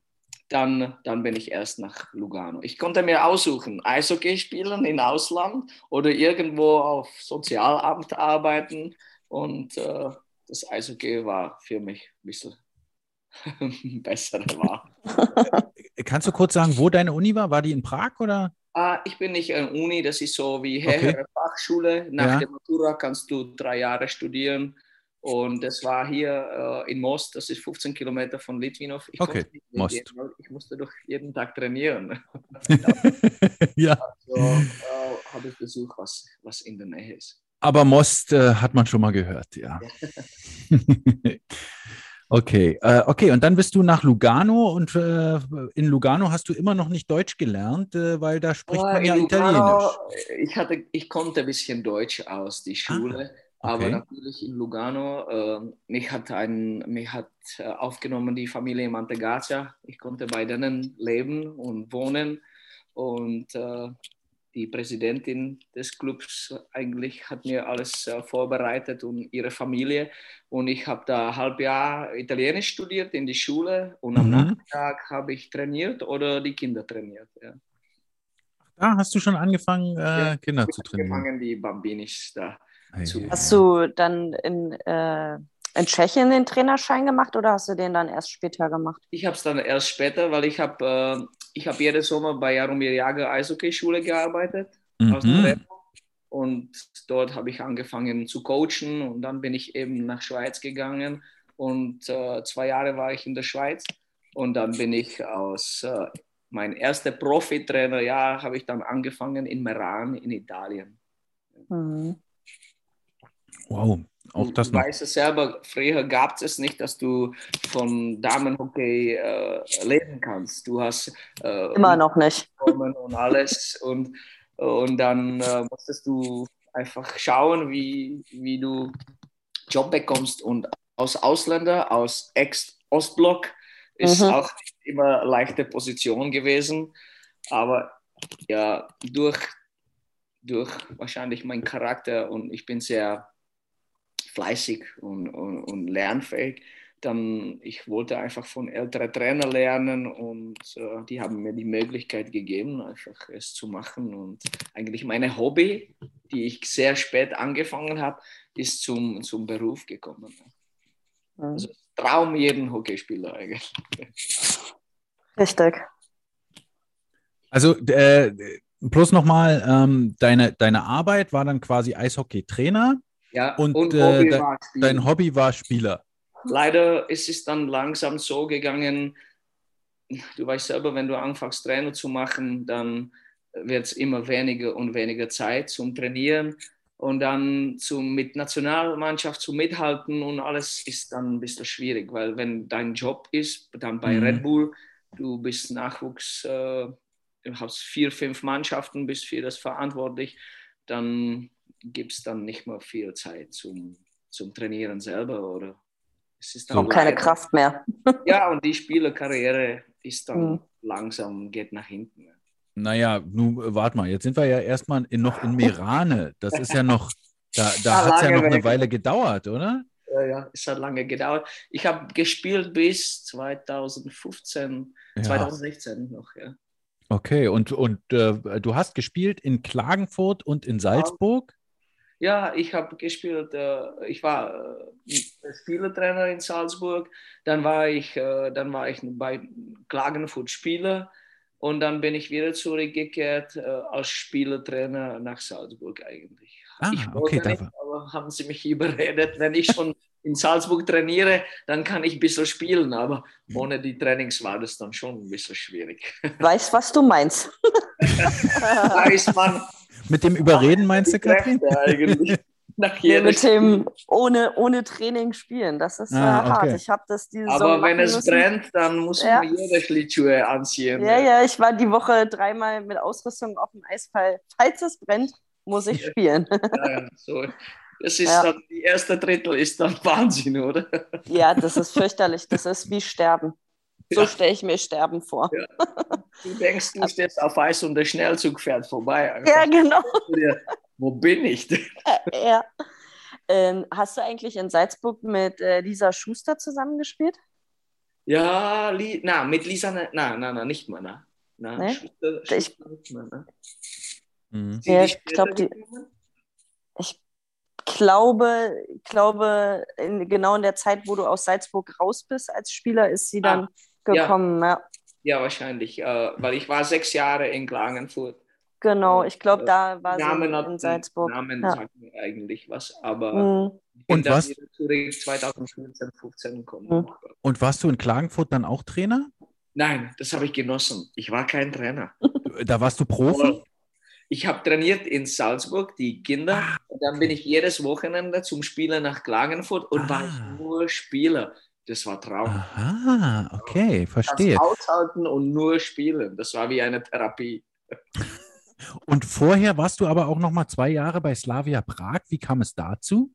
dann, dann bin ich erst nach Lugano. Ich konnte mir aussuchen, Eishockey spielen im Ausland oder irgendwo auf Sozialamt arbeiten. Und äh, das Eishockey war für mich ein bisschen besser war. Kannst du kurz sagen, wo deine Uni war? War die in Prag oder? Ah, ich bin nicht an Uni, das ist so wie höhere okay. Fachschule. Nach ja. der Matura kannst du drei Jahre studieren. Und das war hier äh, in Most, das ist 15 Kilometer von Litvinov. Ich okay, Most. Gehen, ich musste doch jeden Tag trainieren. ja. Also äh, habe ich besucht, was, was in der Nähe ist. Aber Most äh, hat man schon mal gehört, ja. okay, äh, okay. Und dann bist du nach Lugano und äh, in Lugano hast du immer noch nicht Deutsch gelernt, äh, weil da spricht oh, man ja Lugano, Italienisch. Ich, hatte, ich konnte ein bisschen Deutsch aus die Schule. Ah, okay. Aber natürlich in Lugano, äh, mich hat, ein, mich hat äh, aufgenommen die Familie Mantegazza. Ich konnte bei denen leben und wohnen. Und äh, die Präsidentin des Clubs eigentlich hat mir alles äh, vorbereitet und ihre Familie. Und ich habe da ein halb Jahr Italienisch studiert in die Schule und am mhm. Nachmittag habe ich trainiert oder die Kinder trainiert. Ja. Da hast du schon angefangen, äh, ja, Kinder zu trainieren. Angefangen, die Bambinis da hey. zu. Hast du dann in äh in Tschechien den Trainerschein gemacht oder hast du den dann erst später gemacht? Ich habe es dann erst später, weil ich habe äh, ich habe jeden Sommer bei Jaromir Jager Eishockey-Schule gearbeitet. Mhm. Und dort habe ich angefangen zu coachen und dann bin ich eben nach Schweiz gegangen und äh, zwei Jahre war ich in der Schweiz und dann bin ich aus äh, mein erster Profitrainerjahr habe ich dann angefangen in Meran in Italien. Mhm. Wow, auch das du weißt es selber, früher gab es nicht, dass du von Damenhockey äh, leben kannst. Du hast äh, immer noch nicht. Und alles. Und, und dann äh, musstest du einfach schauen, wie, wie du Job bekommst. Und aus Ausländer, aus Ex-Ostblock ist mhm. auch nicht immer leichte Position gewesen, aber ja, durch, durch wahrscheinlich meinen Charakter. Und ich bin sehr fleißig und, und, und lernfähig. Dann, ich wollte einfach von älteren Trainern lernen und äh, die haben mir die Möglichkeit gegeben, einfach es zu machen. Und eigentlich mein Hobby die ich sehr spät angefangen habe, ist zum, zum Beruf gekommen. Mhm. Also Traum jeden Hockeyspieler eigentlich. Richtig. Also äh, plus nochmal, ähm, deine, deine Arbeit war dann quasi Eishockey-Trainer Ja, und, und äh, Hobby de- dein Hobby war Spieler. Leider ist es dann langsam so gegangen, du weißt selber, wenn du anfängst Trainer zu machen, dann wird es immer weniger und weniger Zeit zum Trainieren und dann zum, mit Nationalmannschaft zu mithalten und alles ist dann ein bisschen schwierig, weil wenn dein Job ist, dann bei Mhm. Red Bull, du bist Nachwuchs, äh, du hast vier, fünf Mannschaften, bist für das verantwortlich, dann gibt es dann nicht mehr viel Zeit zum, zum Trainieren selber oder es ist dann Und keine Kraft mehr. ja, und die Spielerkarriere ist dann Mhm. langsam, geht nach hinten. Naja, nun äh, warte mal, jetzt sind wir ja erstmal in, noch in Merane. Das ist ja noch, da, da Ah, hat es ja noch eine weg. Weile gedauert, oder? Ja, ja, es hat lange gedauert. Ich habe gespielt bis 2015, Ja. 2016 noch, ja. Okay, und, und äh, du hast gespielt in Klagenfurt und in Salzburg? Ja, ich habe gespielt, äh, ich war äh, Spielertrainer in Salzburg, dann war ich, äh, dann war ich bei Klagenfurt Spieler und dann bin ich wieder zurückgekehrt äh, als Spielertrainer nach Salzburg eigentlich. Ah, ich wollte okay, nicht, aber haben sie mich überredet, wenn ich schon in Salzburg trainiere, dann kann ich ein bisschen spielen, aber ohne die Trainings war das dann schon ein bisschen schwierig. Weiß, was du meinst. da ist man Mit dem Überreden meinst du, Katrin? eigentlich jeder mit dem ohne, ohne Training spielen. Das ist Ah, äh, hart. okay. Ich habe das diese Aber Saison wenn es müssen. brennt, dann muss Ja. man jede Schlittschuhe anziehen. Ja, ja, ich war die Woche dreimal mit Ausrüstung auf dem Eisfall. Falls es brennt, muss ich spielen. Ja, ja, so. Das ist Ja. dann, die erste Drittel ist dann Wahnsinn, oder? ja, das ist fürchterlich. Das ist wie Sterben. So Ja. stelle ich mir Sterben vor. Ja. Du denkst, du stehst auf Eis und der Schnellzug fährt vorbei. Einfach. Ja, genau. Wo bin ich denn? ja. Ähm, hast du eigentlich in Salzburg mit äh, Lisa Schuster zusammengespielt? Ja, Li na, mit Lisa, ne- na, na, na, nicht mehr, na. na Nee? Schuster, Ich- nicht ne? Mhm. Ja, ich später glaub, die- gekommen? Ich glaube, glaube in, genau in der Zeit, wo du aus Salzburg raus bist als Spieler, ist sie dann ja. Gekommen. Ja. Ja, wahrscheinlich, äh, weil ich war sechs Jahre in Klagenfurt. Genau, ich glaube, da war Namen, sie hat- in Salzburg. Namen Ja. sagt mir eigentlich was, aber Mhm. ich bin Und dann was- wieder zurück 2015, 15 gekommen. Mhm. Und warst du in Klagenfurt dann auch Trainer? Nein, das habe ich genossen. Ich war kein Trainer. Da warst du Profi? Ich habe trainiert in Salzburg, die Kinder. Ah. Und dann bin ich jedes Wochenende zum Spielen nach Klagenfurt und war Ah. ich nur Spieler. Das war Traum. Aha, okay, Das verstehe. aushalten und nur spielen. Das war wie eine Therapie. Und vorher warst du aber auch noch mal zwei Jahre bei Slavia Prag. Wie kam es dazu?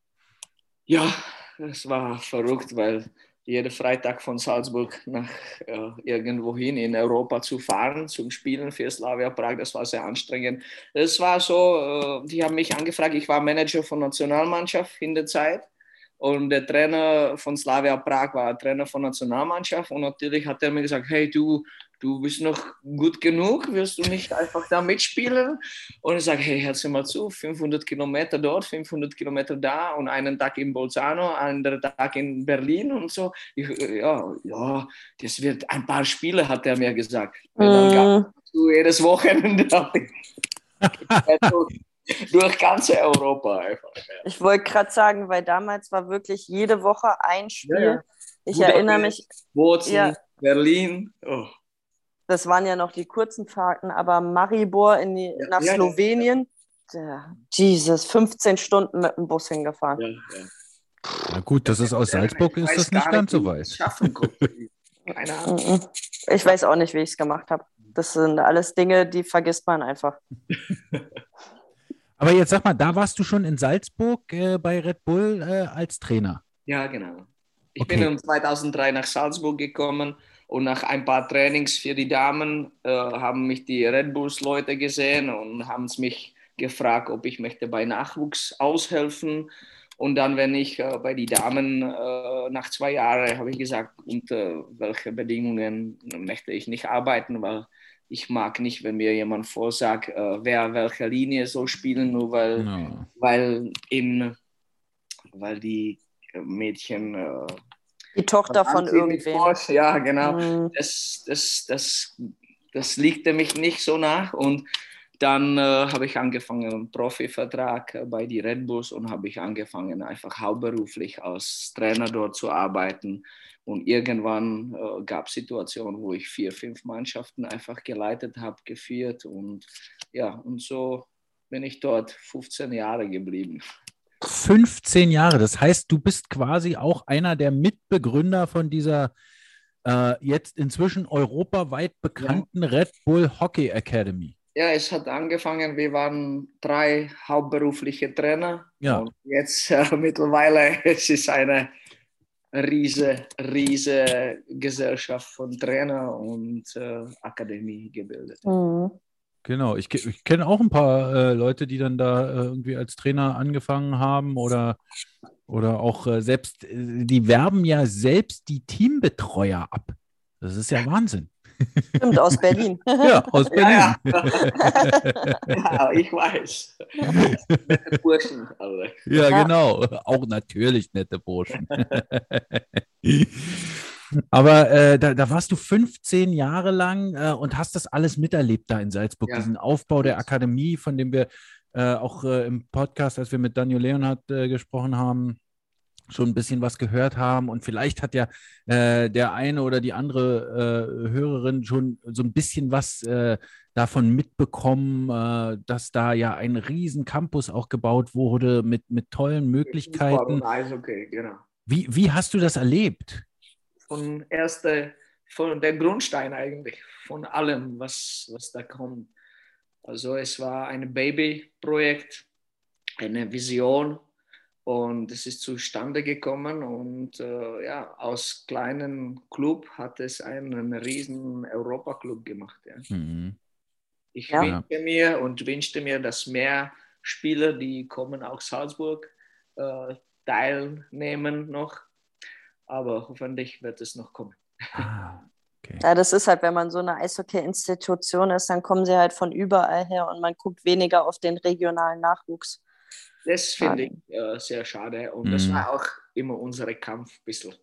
Ja, es war verrückt, weil jeden Freitag von Salzburg nach äh, irgendwohin in Europa zu fahren, zum Spielen für Slavia Prag, das war sehr anstrengend. Es war so, äh, die haben mich angefragt, ich war Manager von Nationalmannschaft in der Zeit und der Trainer von Slavia Prag war Trainer von Nationalmannschaft und natürlich hat er mir gesagt, hey du, du bist noch gut genug, wirst du nicht einfach da mitspielen? Und ich sage, hey, hör mal zu, 500 Kilometer dort, 500 Kilometer da und einen Tag in Bolzano, einen anderen Tag in Berlin und so. Ich, ja, ja, das wird ein paar Spiele, hat er mir gesagt. Und dann gab Mhm. es jedes Wochenende durch ganz Europa einfach. Ich wollte gerade sagen, weil damals war wirklich jede Woche ein Spiel. Ja, ja. Ich Budapest. erinnere mich, Bozen, Ja. Berlin. Oh. das waren ja noch die kurzen Fahrten, aber Maribor in die, Ja, nach ja, ja. Slowenien, Jesus, 15 Stunden mit dem Bus hingefahren. Ja, ja. Na gut, das ist aus Salzburg, ist das nicht ganz so weit. das Schaffen konnte. Keine Ahnung. Mhm. Ich weiß auch nicht, wie ich es gemacht habe. Das sind alles Dinge, die vergisst man einfach. Aber jetzt sag mal, da warst du schon in Salzburg äh, bei Red Bull äh, als Trainer. Ja, genau. Ich Okay. bin um 2003 nach Salzburg gekommen und nach ein paar Trainings für die Damen äh, haben mich die Red Bulls Leute gesehen und haben mich gefragt, ob ich möchte bei Nachwuchs aushelfen. Und dann, wenn ich äh, bei den Damen äh, nach zwei Jahren habe ich gesagt, unter welchen Bedingungen möchte ich nicht arbeiten, weil ich mag nicht, wenn mir jemand vorsagt, äh, wer welche Linie soll spielen, nur weil, Ja. weil, in, weil die Mädchen äh, Die Tochter von irgendwem. Ja, genau Mhm. das, das, das, das liegte mich nicht so nach. Und dann äh, habe ich angefangen, einen Profivertrag äh, bei die Red Bulls und habe ich angefangen, einfach hauptberuflich als Trainer dort zu arbeiten. Und irgendwann äh, gab es Situationen, wo ich vier, fünf Mannschaften einfach geleitet habe, geführt. Und ja, und so bin ich dort 15 Jahre geblieben. 15 Jahre. Das heißt, du bist quasi auch einer der Mitbegründer von dieser äh, jetzt inzwischen europaweit bekannten Red Bull Hockey Academy. Ja, es hat angefangen, wir waren drei hauptberufliche Trainer. Ja. Und jetzt äh, mittlerweile es ist eine riese, riese Gesellschaft von Trainer und äh, Akademie gebildet. Mhm. Genau, ich, ich kenne auch ein paar äh, Leute, die dann da äh, irgendwie als Trainer angefangen haben oder, oder auch äh, selbst, äh, die werben ja selbst die Teambetreuer ab. Das ist ja Wahnsinn. Stimmt, aus Berlin. Ja, aus Berlin. Ja, ja, ich weiß. Nette Burschen, alle. Ja, Ja. genau. Auch natürlich nette Burschen. Aber äh, da, da warst du 15 Jahre lang äh, und hast das alles miterlebt da in Salzburg, Ja. diesen Aufbau der Akademie, von dem wir äh, auch äh, im Podcast, als wir mit Daniel Leonhardt äh, gesprochen haben, schon ein bisschen was gehört haben. Und vielleicht hat ja äh, der eine oder die andere äh, Hörerin schon so ein bisschen was äh, davon mitbekommen, äh, dass da ja ein riesen Campus auch gebaut wurde mit, mit tollen Möglichkeiten. Eishockey, genau. Wie, wie hast du das erlebt? Von erste, von der Grundstein eigentlich, von allem, was, was da kommt. Also es war ein Babyprojekt, eine Vision und es ist zustande gekommen und äh, ja, aus kleinen Club hat es einen riesen Europaclub gemacht. Ja. Mhm. Ich Ja. wünschte mir und wünschte mir, dass mehr Spieler, die kommen aus Salzburg, äh, teilnehmen noch. Aber hoffentlich wird es noch kommen. Ah, okay. Ja, das ist halt, wenn man so eine Eishockey-Institution ist, dann kommen sie halt von überall her und man guckt weniger auf den regionalen Nachwuchs. Das finde ich äh, sehr schade und das Mhm. war auch immer unser Kampf ein bisschen.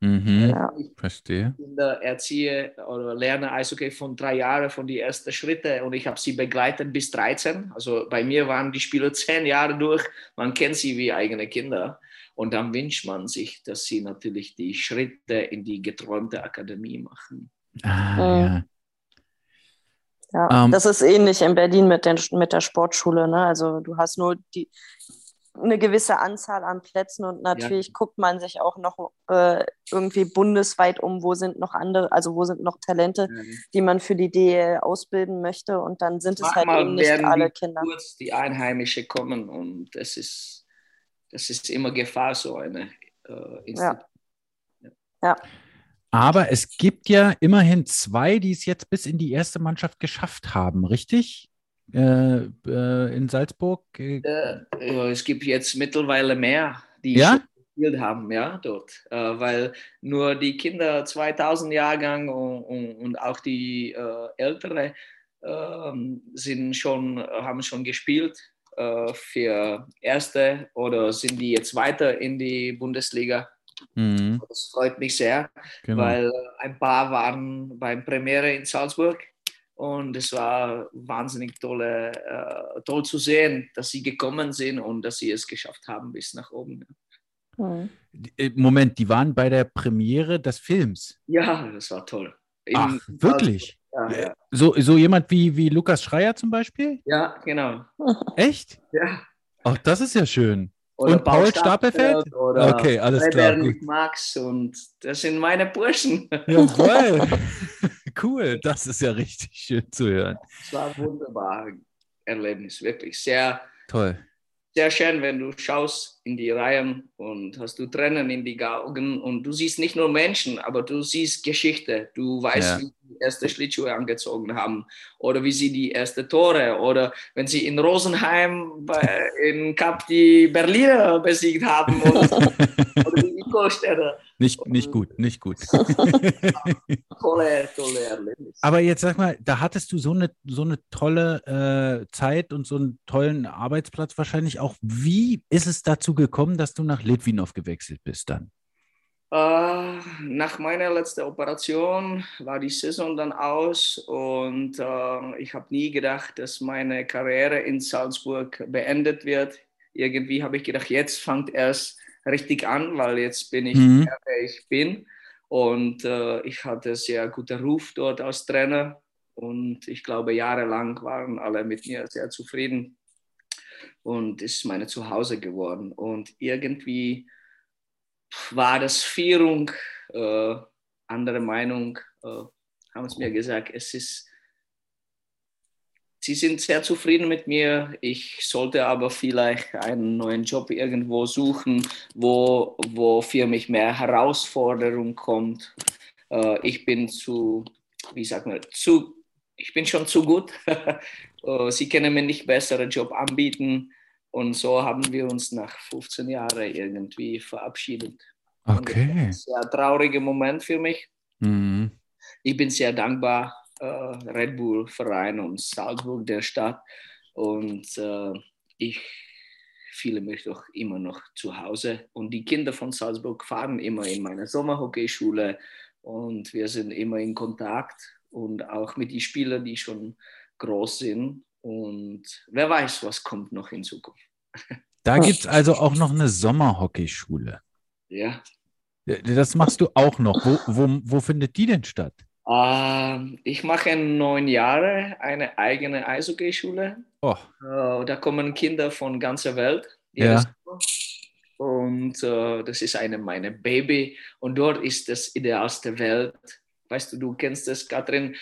Mhm. Ja. Ich Verstehe. Kinder erziehe oder lerne Eishockey von drei Jahren, von die ersten Schritte und ich habe sie begleitet bis 13. Also bei mir waren die Spieler zehn Jahre durch. Man kennt sie wie eigene Kinder. Und dann wünscht man sich, dass sie natürlich die Schritte in die geträumte Akademie machen. Ah, ja. Ja, Ähm, das ist ähnlich in Berlin mit, den, mit der Sportschule. Ne? Also du hast nur die, eine gewisse Anzahl an Plätzen und natürlich guckt man sich auch noch äh, irgendwie bundesweit um, wo sind noch andere, also wo sind noch Talente, die man für die DL ausbilden möchte und dann sind es halt eben nicht alle Kinder. kurz die Einheimische kommen und das ist, das ist immer Gefahr, so eine äh, Institution. Aber es gibt ja immerhin zwei, die es jetzt bis in die erste Mannschaft geschafft haben, richtig? Äh, äh, in Salzburg? Äh, Äh, es gibt jetzt mittlerweile mehr, die Ja? gespielt haben, ja, dort. Äh, weil nur die Kinder 2000 Jahrgang und, und, und auch die äh, Ältere ähm, sind schon, haben schon gespielt für Erste oder sind die jetzt weiter in die Bundesliga. Mhm, Das freut mich sehr, genau. weil ein paar waren beim Premiere in Salzburg und es war wahnsinnig tolle, äh, toll zu sehen, dass sie gekommen sind und dass sie es geschafft haben bis nach oben. Hm. Äh, Moment, die waren bei der Premiere des Films. Ja, das war toll. In- Ach, wirklich? Ja, ja. So, so jemand wie, wie Lukas Schreier zum Beispiel? ja genau. Echt? Ja. Ach, das ist ja schön. Oder Und Paul Stapelfeld? Oder Okay, alles klar, gut. Max und das sind meine Burschen. Jawohl. cool, das ist ja richtig schön zu hören. Es war ein wunderbares Erlebnis, wirklich sehr, Toll. Sehr schön, wenn du schaust in die Reihen und hast du Tränen in die Augen und du siehst nicht nur Menschen, aber du siehst Geschichte. Du weißt, Ja. wie sie die erste Schlittschuhe angezogen haben oder wie sie die erste Tore oder wenn sie in Rosenheim bei, in Cup die Berliner besiegt haben oder, oder die Ingolstädter. Nicht, nicht gut, nicht gut. Tolle, tolle Erlebnis. Aber jetzt sag mal, da hattest du so eine, so eine tolle äh, Zeit und so einen tollen Arbeitsplatz wahrscheinlich auch. Wie ist es dazu gekommen, dass du nach Litvinov gewechselt bist dann? Äh, nach meiner letzten Operation war die Saison dann aus und äh, ich habe nie gedacht, dass meine Karriere in Salzburg beendet wird. Irgendwie habe ich gedacht, jetzt fängt erst richtig an, weil jetzt bin ich Mhm. der, wer ich bin. Und äh, ich hatte sehr guten Ruf dort als Trainer und ich glaube, jahrelang waren alle mit mir sehr zufrieden und ist meine Zuhause geworden. Und irgendwie war das Führung, äh, andere Meinung, äh, haben es mir gesagt, es ist, sie sind sehr zufrieden mit mir. Ich sollte aber vielleicht einen neuen Job irgendwo suchen, wo, wo für mich mehr Herausforderung kommt. Äh, ich bin zu, wie sagt man, zu, ich bin schon zu gut. Äh, sie können mir nicht besseren Job anbieten. Und so haben wir uns nach 15 Jahren irgendwie verabschiedet. Okay. ein sehr trauriger Moment für mich. Mhm. Ich bin sehr dankbar, Red Bull Verein und Salzburg, der Stadt. Und äh, ich fühle mich doch immer noch zu Hause. Und die Kinder von Salzburg fahren immer in meine Sommerhockeyschule und wir sind immer in Kontakt und auch mit den Spielern, die schon groß sind. Und wer weiß, was kommt noch in Zukunft. Da gibt es also auch noch eine Sommerhockeyschule. Ja. Das machst du auch noch. Wo, wo, wo findet die denn statt? Ähm, ich mache in neun Jahren eine eigene Eishockeyschule. Oh, Äh, da kommen Kinder von ganzer Welt. Ja. Und äh, das ist eine meiner Baby. Und dort ist das idealste Welt. Weißt du, du kennst das, Katrin.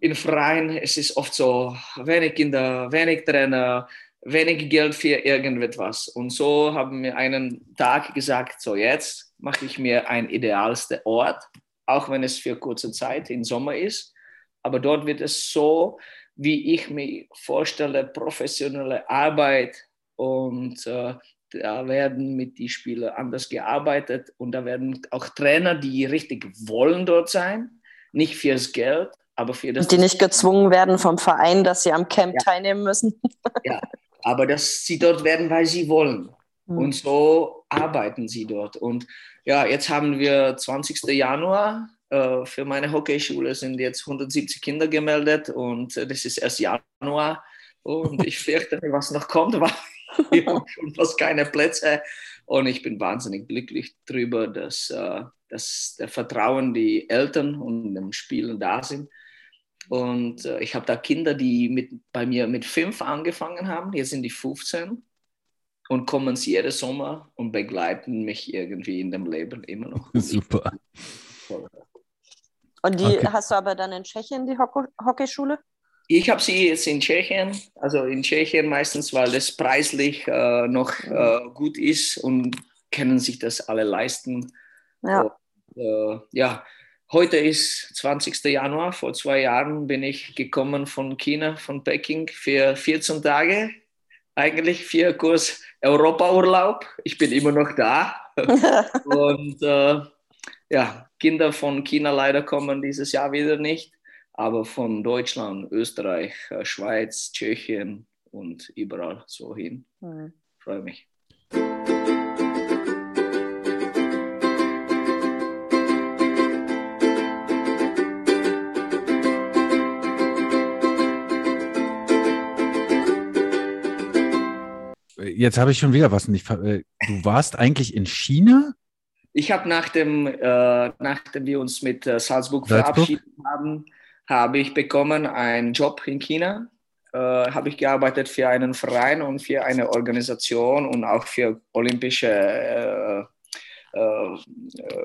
In Freien, es ist oft so, wenig Kinder, wenig Trainer, wenig Geld für irgendetwas. Und so haben wir einen Tag gesagt, so jetzt mache ich mir ein idealster Ort, auch wenn es für kurze Zeit im Sommer ist. Aber dort wird es so, wie ich mir vorstelle, professionelle Arbeit und äh, da werden mit den Spielern anders gearbeitet und da werden auch Trainer, die richtig wollen dort sein, nicht fürs Geld, aber für das. Und die nicht gezwungen werden vom Verein, dass sie am Camp Ja. teilnehmen müssen. aber dass sie dort werden, weil sie wollen. Hm. Und so arbeiten sie dort. Und ja, jetzt haben wir 20. Januar. Äh, Für meine Hockeyschule sind jetzt 170 Kinder gemeldet und äh, das ist erst Januar. Und ich fürchte, was noch kommt, weil wir haben schon fast keine Plätze. Und ich bin wahnsinnig glücklich darüber, dass, äh, dass der Vertrauen die Eltern und den Spielen da sind. Und ich habe da Kinder, die mit, bei mir mit fünf angefangen haben, jetzt sind die 15 und kommen sie jeden Sommer und begleiten mich irgendwie in dem Leben immer noch. super. Und die Okay. hast du aber dann in Tschechien, die Hockeyschule? Ich habe sie jetzt in Tschechien, also in Tschechien meistens, weil das preislich äh, noch äh, gut ist und können sich das alle leisten. Ja. Äh, ja, heute ist 20. Januar. Vor zwei Jahren bin ich gekommen von China, von Peking für 14 Tage. Eigentlich vier Kurs Europaurlaub. Ich bin immer noch da. Und äh, ja, Kinder von China leider kommen dieses Jahr wieder nicht. Aber von Deutschland, Österreich, äh, Schweiz, Tschechien und überall so hin. Hm. Freue mich. Jetzt habe ich schon wieder was nicht. äh, Du warst eigentlich in China? Ich habe nach dem, äh, nachdem wir uns mit äh, Salzburg, Salzburg? verabschiedet haben, habe ich bekommen einen Job in China. Äh, habe ich gearbeitet für einen Verein und für eine Organisation und auch für olympische äh, äh,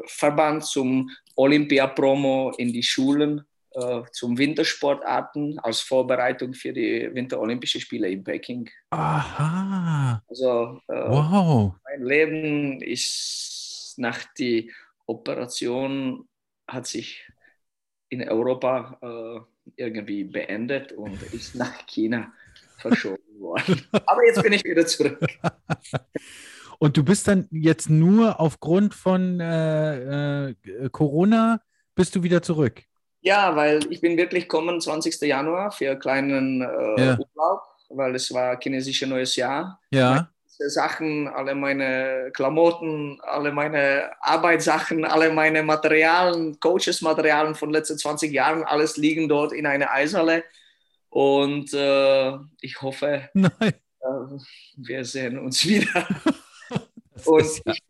Verband zum Olympia-Promo in die Schulen. Äh, zum Wintersportarten als Vorbereitung für die Winterolympischen Spiele in Peking. Aha. Also äh, Wow. mein Leben ist nach der Operation hat sich in Europa äh, irgendwie beendet und ist nach China verschoben worden. Aber jetzt bin ich wieder zurück. Und du bist dann jetzt nur aufgrund von äh, äh, Corona, bist du wieder zurück? Ja, weil ich bin wirklich kommen 20. Januar für einen kleinen äh, Ja. Urlaub, weil es war chinesische Neues Jahr. Ja. Sachen, alle meine Klamotten, alle meine Arbeitssachen, alle meine Materialien, Coaches-Materialien von den letzten 20 Jahren, alles liegen dort in einer Eishalle. Und äh, ich hoffe, äh, wir sehen uns wieder. Und ich,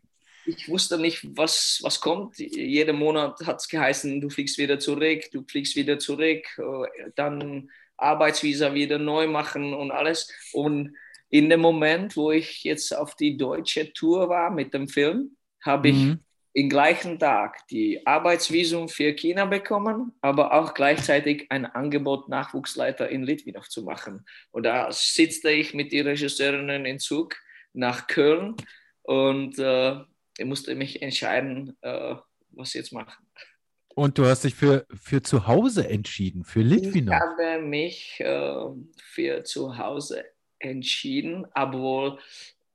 ich wusste nicht, was, was kommt. Jeden Monat hat es geheißen, du fliegst wieder zurück, du fliegst wieder zurück, äh, dann Arbeitsvisa wieder neu machen und alles. Und in dem Moment, wo ich jetzt auf die deutsche Tour war mit dem Film, habe ich Mhm. im gleichen Tag die Arbeitsvisum für China bekommen, aber auch gleichzeitig ein Angebot, Nachwuchsleiter in Litvinov zu machen. Und da sitze ich mit den Regisseurinnen in Zug nach Köln und äh, ich musste mich entscheiden, äh, was jetzt machen. Und du hast dich für, für zu Hause entschieden, für Ich Litvinov. habe mich äh, für zu Hause entschieden, obwohl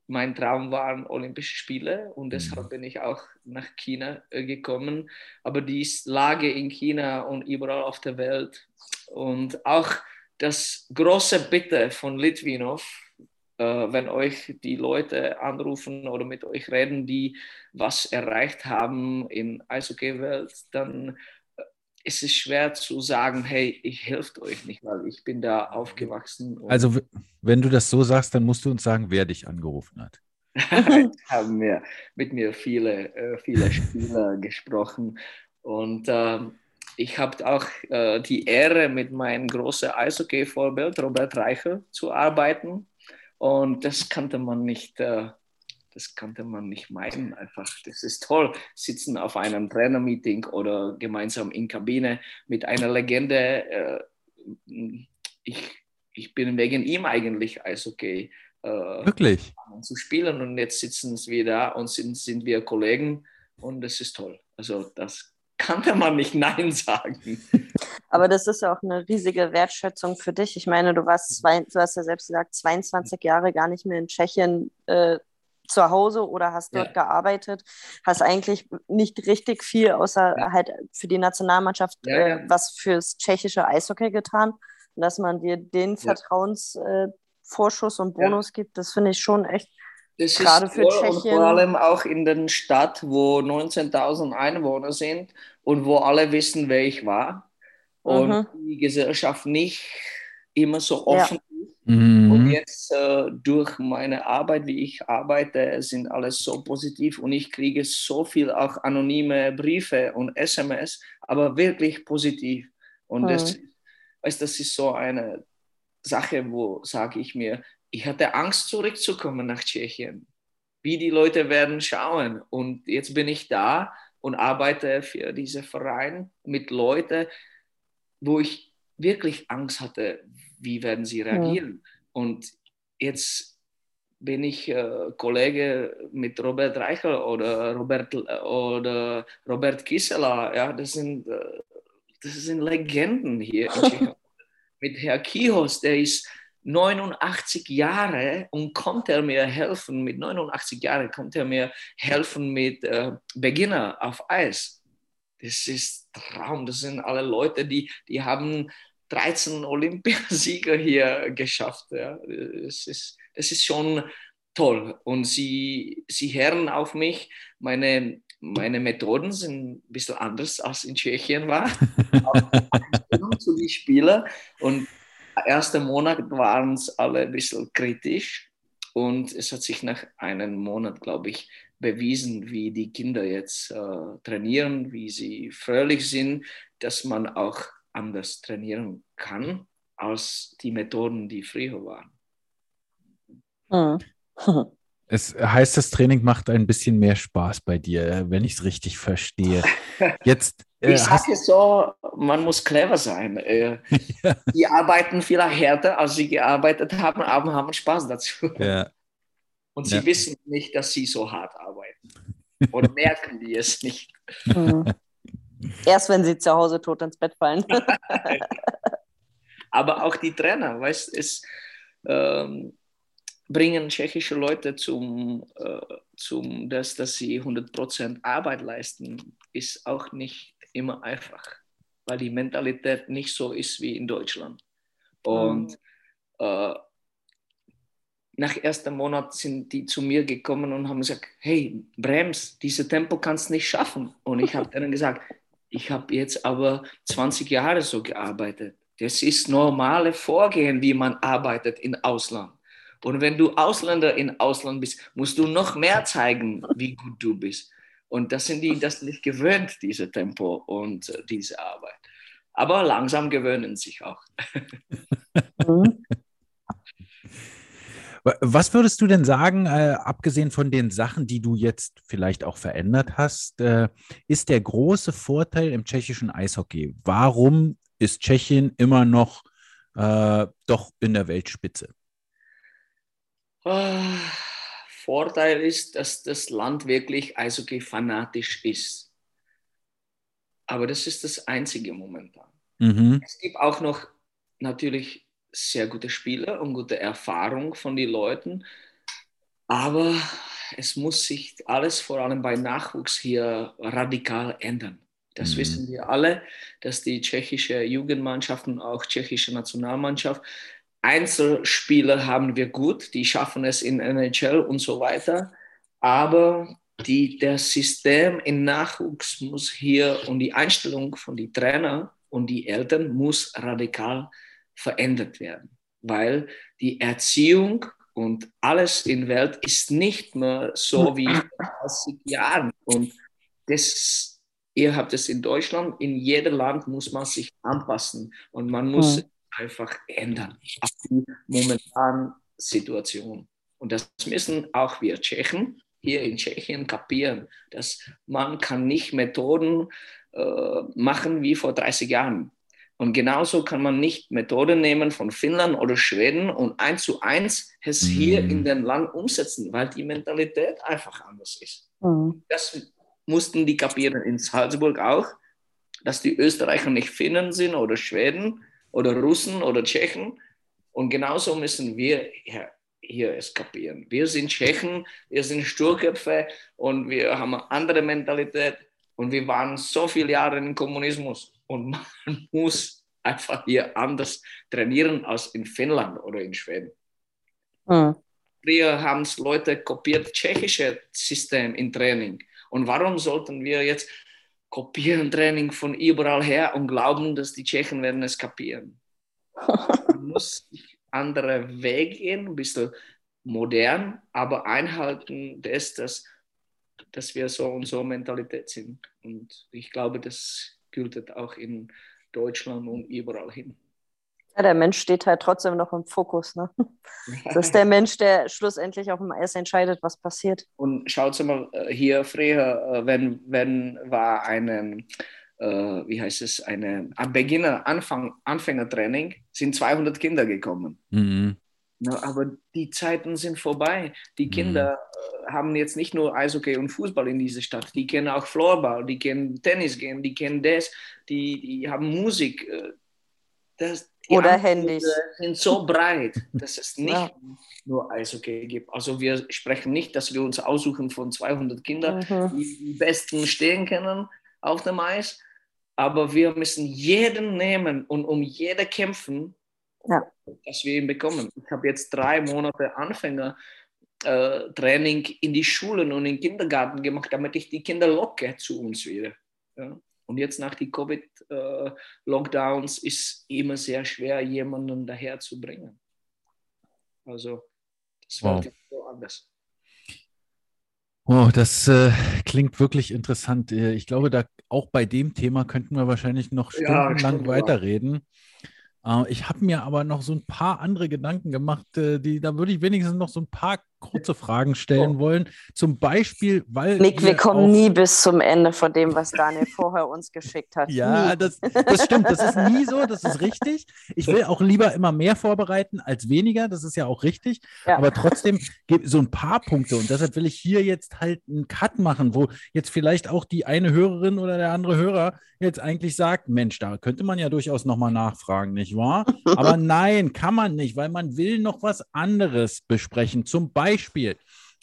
mein Traum waren Olympische Spiele und deshalb bin ich auch nach China äh, gekommen. Aber die Lage in China und überall auf der Welt und auch das große Bitte von Litvinov, wenn euch die Leute anrufen oder mit euch reden, die was erreicht haben in Eishockey-Welt, dann äh, ist es schwer zu sagen, hey, ich helfe euch nicht, weil ich bin da aufgewachsen. Also, wenn du das so sagst, dann musst du uns sagen, wer dich angerufen hat. haben mir, mit mir viele, äh, viele Spieler gesprochen. Und ähm, ich habe auch äh, die Ehre, mit meinem großen Eishockey-Vorbild Robert Reichel zu arbeiten. Und das kannte man nicht, äh, das kannte man nicht meinen einfach. Das ist toll, sitzen auf einem Trainermeeting oder gemeinsam in Kabine mit einer Legende. Äh, ich, ich bin wegen ihm eigentlich Eishockey äh, Wirklich? zu spielen und jetzt sitzen wir da und sind, sind wir Kollegen und das ist toll. Also das kannte man nicht Nein sagen. Aber das ist ja auch eine riesige Wertschätzung für dich. Ich meine, du warst, zwei, du hast ja selbst gesagt, 22 Jahre gar nicht mehr in Tschechien äh, zu Hause oder hast dort Ja. gearbeitet, hast eigentlich nicht richtig viel außer Ja. halt für die Nationalmannschaft Ja, äh, was fürs tschechische Eishockey getan. Und dass man dir den Vertrauensvorschuss äh, und. Bonus gibt, das finde ich schon echt Das Gerade ist für toll und vor allem auch in der Stadt, wo 19.000 Einwohner sind und wo alle wissen, wer ich war und Mhm. die Gesellschaft nicht immer so offen ist. Mhm. Und jetzt äh, durch meine Arbeit, wie ich arbeite, sind alles so positiv und ich kriege so viel auch anonyme Briefe und SMS, aber wirklich positiv. Und das, weißt, das ist so eine Sache, wo sage ich mir, ich hatte Angst zurückzukommen nach Tschechien. Wie die Leute werden schauen. Und jetzt bin ich da und arbeite für diesen Verein mit Leuten, wo ich wirklich Angst hatte, wie werden sie reagieren. Und jetzt bin ich äh, Kollege mit Robert Reichel oder Robert, oder Robert Kisela. Ja, das sind, äh, das sind Legenden hier mit Herr Kihos, der ist 89 Jahre und konnte er mir helfen, mit 89 Jahren konnte er mir helfen mit äh, Beginner auf Eis. Das ist Traum, das sind alle Leute, die, die haben 13 Olympiasieger hier geschafft. Ja. Das, ist, das ist schon toll. Und sie, sie hören auf mich. Meine, meine Methoden sind ein bisschen anders als in Tschechien war. Zu den Spielern. Und ersten Monat waren es alle ein bisschen kritisch. Und es hat sich nach einem Monat, glaube ich, bewiesen, wie die Kinder jetzt äh, trainieren, wie sie fröhlich sind, dass man auch anders trainieren kann als die Methoden, die früher waren. Mhm. Es heißt, das Training macht ein bisschen mehr Spaß bei dir, wenn ich es richtig verstehe. Jetzt, äh, ich sage so, man muss clever sein. Äh, ja. Die arbeiten viel härter, als sie gearbeitet haben, aber haben Spaß dazu. Ja. Und sie ja. wissen nicht, dass sie so hart arbeiten. Oder merken die es nicht. Mhm. Erst wenn sie zu Hause tot ins Bett fallen. aber auch die Trainer, weißt es ähm, bringen tschechische Leute zum, äh, zum dass, dass sie 100% Arbeit leisten, ist auch nicht immer einfach, weil die Mentalität nicht so ist wie in Deutschland. Und mhm. äh, nach ersten Monat sind die zu mir gekommen und haben gesagt, hey, Brems, dieses Tempo kannst du nicht schaffen. Und ich habe ihnen gesagt, ich habe jetzt aber 20 Jahre so gearbeitet. Das ist normale Vorgehen, wie man arbeitet im Ausland. Und wenn du Ausländer in Ausland bist, musst du noch mehr zeigen, wie gut du bist. Und das sind die das nicht gewöhnt, diese Tempo und äh, diese Arbeit. Aber langsam gewöhnen sich auch. Was würdest du denn sagen, äh, abgesehen von den Sachen, die du jetzt vielleicht auch verändert hast, äh, ist der große Vorteil im tschechischen Eishockey? Warum ist Tschechien immer noch äh, doch in der Weltspitze? Oh, Vorteil ist, dass das Land wirklich Eishockey fanatisch ist. Aber das ist das einzige momentan. Mhm. Es gibt auch noch natürlich sehr gute Spieler und gute Erfahrung von den Leuten. Aber es muss sich alles vor allem bei Nachwuchs hier radikal ändern. Das mhm. wissen wir alle, dass die tschechische Jugendmannschaften, auch tschechische Nationalmannschaft, Einzelspieler haben wir gut, die schaffen es in NHL und so weiter. Aber die, das System in Nachwuchs muss hier und die Einstellung von den Trainern und die Eltern muss radikal verändert werden, weil die Erziehung und alles in der Welt ist nicht mehr so wie vor 30 Jahren. Und das, ihr habt es in Deutschland, in jedem Land muss man sich anpassen und man muss mhm. einfach ändern auf die momentane Situation. Und das müssen auch wir Tschechen hier in Tschechien kapieren, dass man kann nicht Methoden äh, machen wie vor 30 Jahren. Und genauso kann man nicht Methoden nehmen von Finnland oder Schweden und eins zu eins es mhm. hier in den Land umsetzen, weil die Mentalität einfach anders ist. Mhm. Das mussten die kapieren in Salzburg auch, dass die Österreicher nicht Finnen sind oder Schweden oder Russen oder Tschechen. Und genauso müssen wir hier, hier es kapieren. Wir sind Tschechen, wir sind Sturköpfe und wir haben eine andere Mentalität und wir waren so viele Jahre im Kommunismus und man muss einfach hier anders trainieren als in Finnland oder in Schweden. Mhm. Früher haben es Leute kopiert, tschechische System im Training. Und warum sollten wir jetzt kopieren Training von überall her und glauben, dass die Tschechen werden es kapieren? Man muss andere Wege gehen, ein bisschen modern, aber einhalten das, dass, wir so und so Mentalität sind. Und ich glaube, das gilt auch in Deutschland und überall hin. Ja, der Mensch steht halt trotzdem noch im Fokus. Ne? Das ist der Mensch, der schlussendlich auf dem Eis entscheidet, was passiert. Und schaut mal äh, hier früher, äh, wenn, wenn war eine, äh, wie heißt es, eine Beginner, Anfang, Anfängertraining, sind 200 Kinder gekommen. Mhm. Na, aber die Zeiten sind vorbei. Die Kinder mhm. haben jetzt nicht nur Eishockey und Fußball in dieser Stadt, die kennen auch Floorball, die kennen Tennis gehen, die kennen das, die, die haben Musik. Äh, das, Oder Handys. sind so breit, dass es nicht ja. nur Eishockey gibt. Also wir sprechen nicht, dass wir uns aussuchen von 200 Kindern, mhm. die die besten stehen können auf dem Eis, aber wir müssen jeden nehmen und um jeden kämpfen ja. dass wir ihn bekommen. Ich habe jetzt drei Monate Anfängertraining äh, in die Schulen und in den Kindergarten gemacht, damit ich die Kinder locke zu uns wieder. Ja. Und jetzt nach den Covid-Lockdowns äh, ist immer sehr schwer, jemanden daher zu bringen. Also, das war wow. so anders. Oh, das äh, klingt wirklich interessant. Äh, ich glaube, da auch bei dem Thema könnten wir wahrscheinlich noch stundenlang ja, weiterreden. Äh, ich habe mir aber noch so ein paar andere Gedanken gemacht, äh, die, da würde ich wenigstens noch so ein paar kurze Fragen stellen oh. wollen. Zum Beispiel, weil. Nick, wir kommen nie bis zum Ende von dem, was Daniel vorher uns geschickt hat. Ja, das, das, stimmt. Das ist nie so. Das ist richtig. Ich will auch lieber immer mehr vorbereiten als weniger. Das ist ja auch richtig. Ja. Aber trotzdem gibt so ein paar Punkte. Und deshalb will ich hier jetzt halt einen Cut machen, wo jetzt vielleicht auch die eine Hörerin oder der andere Hörer jetzt eigentlich sagt: Mensch, da könnte man ja durchaus nochmal nachfragen, nicht wahr? Aber nein, kann man nicht, weil man will noch was anderes besprechen. Zum Beispiel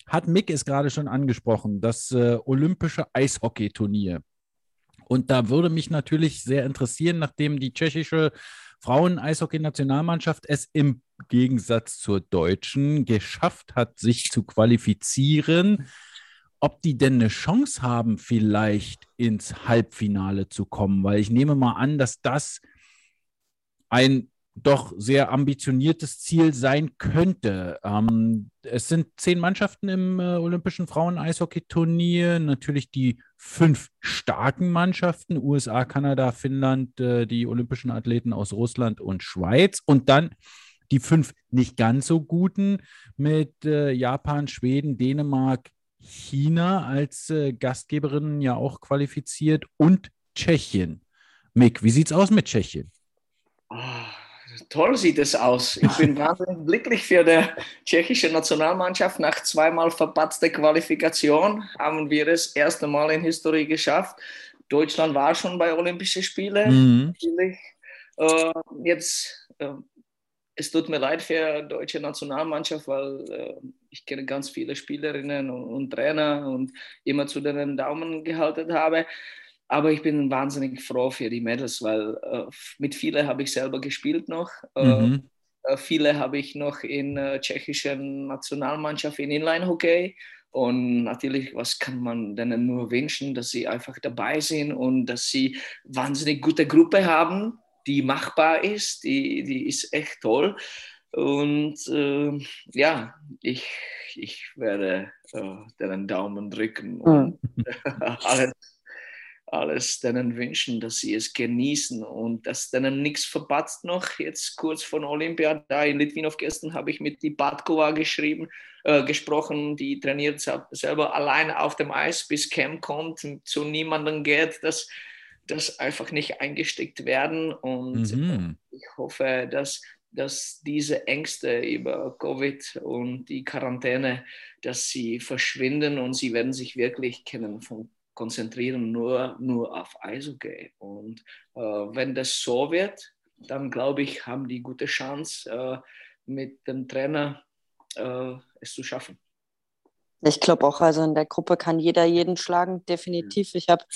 hat Mick es gerade schon angesprochen, das äh, olympische Eishockeyturnier. Und da würde mich natürlich sehr interessieren, nachdem die tschechische Frauen-Eishockey-Nationalmannschaft es im Gegensatz zur deutschen geschafft hat, sich zu qualifizieren, ob die denn eine Chance haben, vielleicht ins Halbfinale zu kommen. Weil ich nehme mal an, dass das ein doch sehr ambitioniertes Ziel sein könnte. Ähm, es sind zehn Mannschaften im äh, Olympischen Frauen-Eishockey-Turnier. Natürlich die fünf starken Mannschaften: USA, Kanada, Finnland, äh, die olympischen Athleten aus Russland und Schweiz. Und dann die fünf nicht ganz so guten mit äh, Japan, Schweden, Dänemark, China als äh, Gastgeberinnen ja auch qualifiziert und Tschechien. Mick, wie sieht es aus mit Tschechien? Oh toll sieht es aus. Ich bin wahnsinnig glücklich für die tschechische Nationalmannschaft. Nach zweimal verpatzter Qualifikation haben wir es das erste Mal in Historie geschafft. Deutschland war schon bei Olympischen Spielen. Mhm. Äh, jetzt, äh, es tut mir leid für die deutsche Nationalmannschaft, weil äh, ich kenne ganz viele Spielerinnen und, und Trainer und immer zu den Daumen gehalten habe. Aber ich bin wahnsinnig froh für die Mädels, weil äh, mit vielen habe ich selber gespielt noch. Äh, mhm. Äh, viele habe ich noch in der äh, tschechischen Nationalmannschaft in Inline-Hockey. Und natürlich, was kann man denen nur wünschen, dass sie einfach dabei sind und dass sie wahnsinnig gute Gruppe haben, die machbar ist, die, die ist echt toll. Und äh, ja, ich, ich werde äh, denen Daumen drücken und mhm. alles alles denen wünschen, dass sie es genießen und dass denen nichts verpatzt noch. Jetzt kurz von Olympia, da in Litvinov gestern habe ich mit die Batkova geschrieben, äh, gesprochen, die trainiert selber allein auf dem Eis, bis Camp kommt, zu niemandem geht, dass das einfach nicht eingesteckt werden und mhm. ich hoffe, dass dass diese Ängste über Covid und die Quarantäne, dass sie verschwinden und sie werden sich wirklich kennen von konzentrieren nur, nur auf Eishockey. Und äh, wenn das so wird, dann glaube ich, haben die gute Chance, äh, mit dem Trainer äh, es zu schaffen. Ich glaube auch, also in der Gruppe kann jeder jeden schlagen, definitiv. Ich habe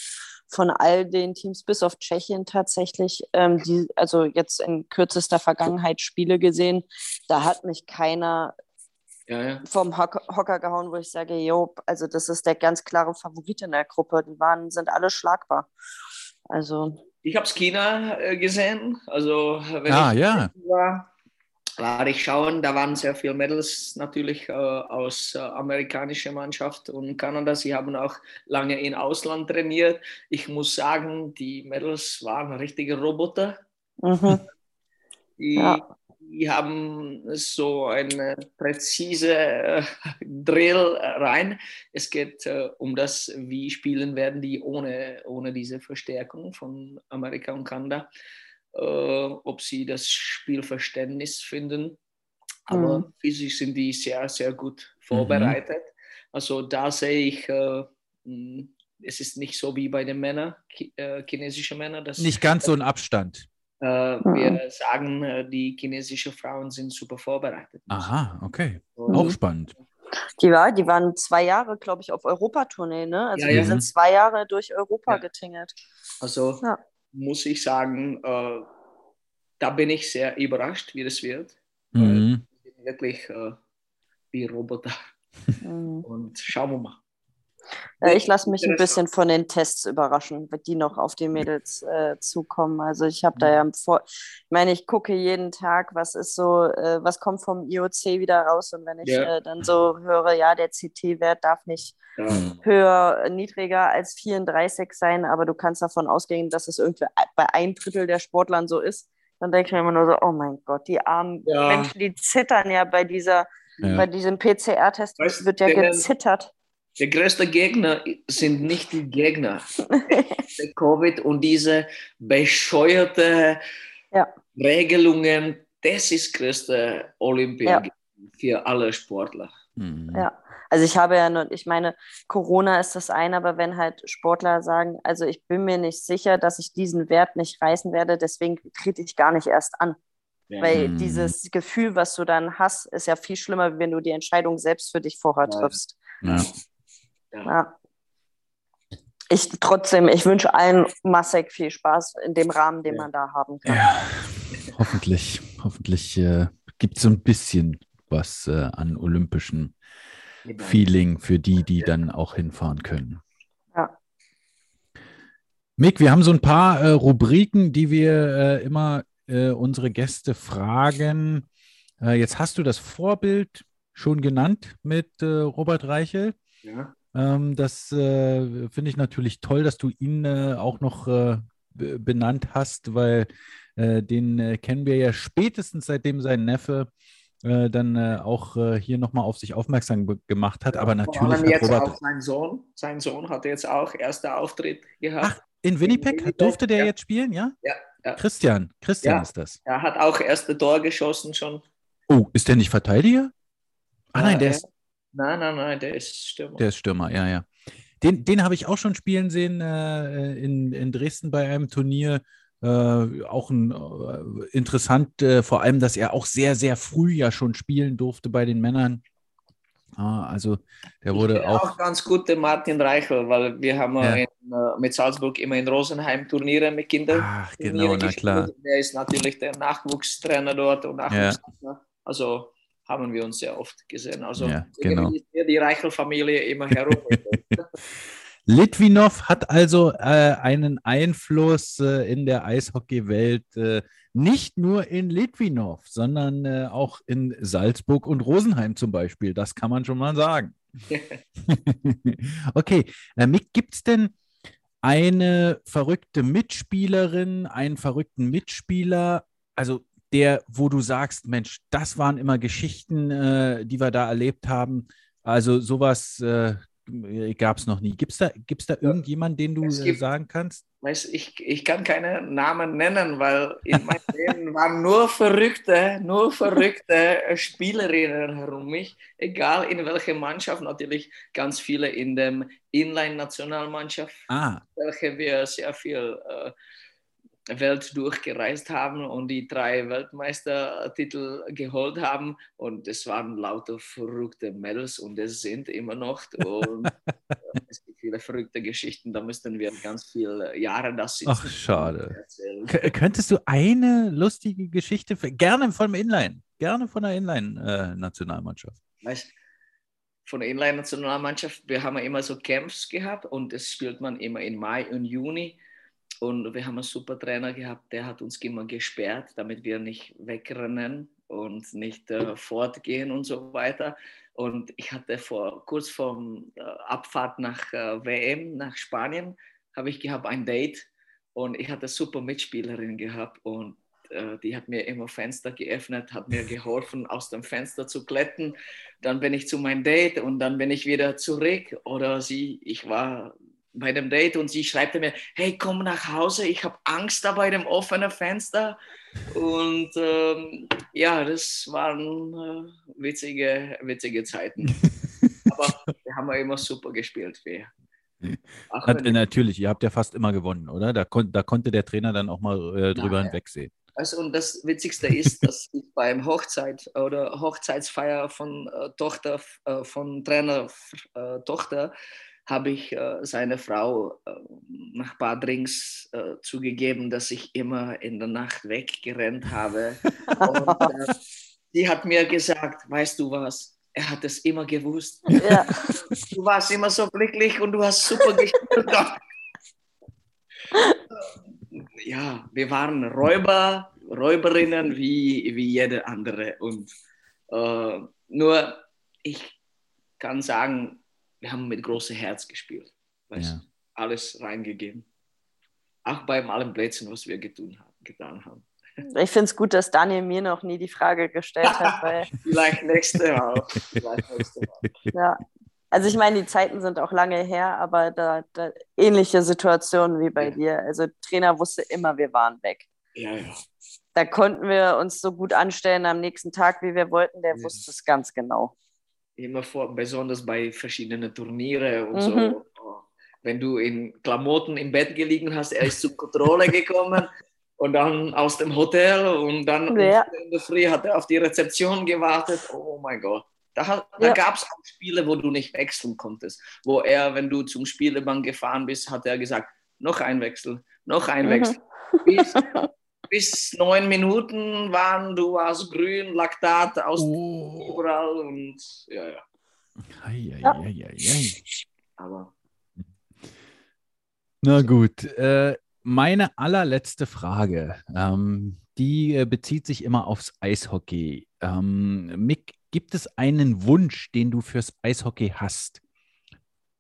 von all den Teams bis auf Tschechien tatsächlich, ähm, die, also jetzt in kürzester Vergangenheit Spiele gesehen, da hat mich keiner ja, ja. vom Hocker, Hocker gehauen, wo ich sage, jo, also das ist der ganz klare Favorit in der Gruppe. Die waren, sind alle schlagbar. Also. Ich habe China äh, gesehen. Also wenn ah, ich ja. war, war ich schauen, da waren sehr viele Mädels natürlich äh, aus äh, amerikanischer Mannschaft und Kanada. Sie haben auch lange im Ausland trainiert. Ich muss sagen, die Mädels waren richtige Roboter. Mhm. Die, ja die haben so eine präzise äh, Drill rein. Es geht äh, um das, wie spielen werden die ohne, ohne diese Verstärkung von Amerika und Kanada, äh, ob sie das Spielverständnis finden. Aber mhm. physisch sind die sehr, sehr gut vorbereitet. Mhm. Also da sehe ich, äh, es ist nicht so wie bei den Männern, chinesischen Männern. nicht ganz so ein Abstand. Äh, wir sagen, äh, die chinesischen Frauen sind super vorbereitet. Aha, okay. Und Auch spannend. Die, war, die waren zwei Jahre, glaube ich, auf Europatournee, ne? Also ja, die ja. sind zwei Jahre durch Europa ja. getingelt. Also muss ich sagen, äh, da bin ich sehr überrascht, wie das wird. Mhm. wirklich äh, wie Roboter. Mhm. Und schauen wir mal. Äh, ich lasse mich ein bisschen von den Tests überraschen, die noch auf die Mädels äh, zukommen. Also ich habe da ja vor, ich meine, ich gucke jeden Tag, was ist so, äh, was kommt vom IOC wieder raus und wenn ich ja. äh, dann so höre, ja, der CT-Wert darf nicht ja. höher, niedriger als 34 sein, aber du kannst davon ausgehen, dass es irgendwie bei ein Drittel der Sportlern so ist, dann denke ich mir immer nur so, oh mein Gott, die armen ja. Menschen, die zittern ja bei dieser Ja. Bei diesem PCR-Test wird ja gezittert. Der größte Gegner sind nicht die Gegner. der Covid und diese bescheuerte Ja. Regelungen, das ist größte Olympia für alle Sportler. Mhm. Ja, also ich habe ja nur, ich meine, Corona ist das eine, aber wenn halt Sportler sagen, also ich bin mir nicht sicher, dass ich diesen Wert nicht reißen werde, deswegen trete ich gar nicht erst an. Ja. Weil Mhm. dieses Gefühl, was du dann hast, ist ja viel schlimmer, wenn du die Entscheidung selbst für dich vorher Ja. triffst. Ja. Ja. Ich trotzdem, ich wünsche allen massig viel Spaß in dem Rahmen, den man da haben kann. Ja, hoffentlich, hoffentlich äh, gibt es so ein bisschen was äh, an olympischem Feeling für die, die dann auch hinfahren können. Ja. Mick, wir haben so ein paar äh, Rubriken, die wir äh, immer äh, unsere Gäste fragen. Äh, jetzt hast du das Vorbild schon genannt mit äh, Robert Reichel. Ja. Ähm, das äh, finde ich natürlich toll, dass du ihn äh, auch noch äh, be- benannt hast, weil äh, den äh, kennen wir ja spätestens seitdem sein Neffe äh, dann auch äh, hier nochmal auf sich aufmerksam gemacht hat. Aber natürlich hat jetzt Robert. auch sein Sohn. Sein Sohn hatte jetzt auch erster Auftritt gehabt. Ach, in Winnipeg Winnipeg, durfte der ja. jetzt spielen, ja? Ja, ja. Christian, Christian Ja. ist das. Er hat auch erste Tor geschossen schon. Oh, ist der nicht Verteidiger? Ah nein, der ist, Nein, nein, nein, der ist Stürmer. der ist Stürmer, ja, ja. Den, den habe ich auch schon spielen sehen äh, in, in Dresden bei einem Turnier. Äh, auch ein, äh, interessant, äh, vor allem, dass er auch sehr, sehr früh ja schon spielen durfte bei den Männern. Ah, also der wurde auch. auch ganz gut den Martin Reichel, weil wir haben Ja. in, äh, mit Salzburg immer in Rosenheim Turniere mit Kindern. Ach, Turniere genau, na gespielt. klar. Der ist natürlich der Nachwuchstrainer dort und Nachwuchstrainer. Also haben wir uns sehr oft gesehen. Also Ja, genau. die Reichel-Familie immer herum. Litvinov hat also äh, einen Einfluss äh, in der Eishockeywelt, äh, nicht nur in Litvinov, sondern äh, auch in Salzburg und Rosenheim zum Beispiel. Das kann man schon mal sagen. okay, äh, Mick, gibt es denn eine verrückte Mitspielerin, einen verrückten Mitspieler, also der, wo du sagst, Mensch, das waren immer Geschichten, äh, die wir da erlebt haben. Also sowas äh, gab es noch nie. Gibt es da, gibt's da irgendjemanden, den du äh, gibt- sagen kannst? Weiß, ich, ich kann keine Namen nennen, weil in meinem Leben waren nur verrückte, nur verrückte Spielerinnen herum mich. Egal in welcher Mannschaft, natürlich ganz viele in der Inline-Nationalmannschaft, Ah, welche wir sehr viel äh, Welt durchgereist haben und die drei Weltmeistertitel geholt haben. Und es waren lauter verrückte Mädels und es sind immer noch. Und äh, es gibt viele verrückte Geschichten, da müssten wir ganz viele Jahre das sitzen Ach, schade. K könntest du eine lustige Geschichte, gerne vom Inline, gerne von der Inline-Nationalmannschaft? Weißt, von der Inline-Nationalmannschaft, wir haben immer so Camps gehabt und das spielt man immer im Mai und Juni. Und wir haben einen super Trainer gehabt, der hat uns immer gesperrt, damit wir nicht wegrennen und nicht äh, fortgehen und so weiter. Und ich hatte vor, kurz vor äh, Abfahrt nach äh, WM, nach Spanien, habe ich gehabt ein Date und ich hatte super Mitspielerin gehabt und äh, die hat mir immer Fenster geöffnet, hat mir geholfen, aus dem Fenster zu klettern. Dann bin ich zu meinem Date und dann bin ich wieder zurück. Oder sie, ich war bei dem Date und sie schreibt mir, hey, komm nach Hause, ich habe Angst da bei dem offenen Fenster. Und ähm, ja, das waren äh, witzige, witzige Zeiten. Aber wir haben ja immer super gespielt. Wir. Nat wenn- natürlich, ihr habt ja fast immer gewonnen, oder? Da, kon da konnte der Trainer dann auch mal äh, drüber hinwegsehen. Also, und das Witzigste ist, dass ich beim Hochzeit oder Hochzeitsfeier von äh, Tochter, äh, von Trainer äh, Tochter, habe ich äh, seine Frau äh, nach ein paar Drinks äh, zugegeben, dass ich immer in der Nacht weggerannt habe. Und äh, sie hat mir gesagt, weißt du was, er hat es immer gewusst. Ja. Du warst immer so glücklich und du hast super gespielt. ja, wir waren Räuber, Räuberinnen wie, wie jede andere. Und äh, nur ich kann sagen, wir haben mit großem Herz gespielt. Weißt, Ja. Alles reingegeben. Auch beim allen Blödsinn, was wir getun haben, getan haben. Ich finde es gut, dass Daniel mir noch nie die Frage gestellt hat, weil. Vielleicht nächste Mal. Vielleicht nächste Mal. Ja. Also ich meine, die Zeiten sind auch lange her, aber da, da ähnliche Situationen wie bei Ja. dir. Also Trainer wusste immer, wir waren weg. Ja, ja. Da konnten wir uns so gut anstellen am nächsten Tag, wie wir wollten. Der Ja. wusste es ganz genau. Immer vor, besonders bei verschiedenen Turniere und Mhm. so. Wenn du in Klamotten im Bett gelegen hast, er ist zur Kontrolle gekommen und dann aus dem Hotel und dann Ja. in der Früh hat er auf die Rezeption gewartet. Oh mein Gott. Da, hat- da Ja. gab es auch Spiele, wo du nicht wechseln konntest. Wo er, wenn du zum Spielebank gefahren bist, hat er gesagt, noch ein Wechsel, noch ein Mhm. Wechsel. Bis, bis neun Minuten waren, du warst grün, Laktat aus Oh. überall und ja, ja. Ei, ei, Ja. ei, ei, ei. Aber Na gut, äh, meine allerletzte Frage, ähm, die äh, bezieht sich immer aufs Eishockey. Ähm, Mick, gibt es einen Wunsch, den du fürs Eishockey hast?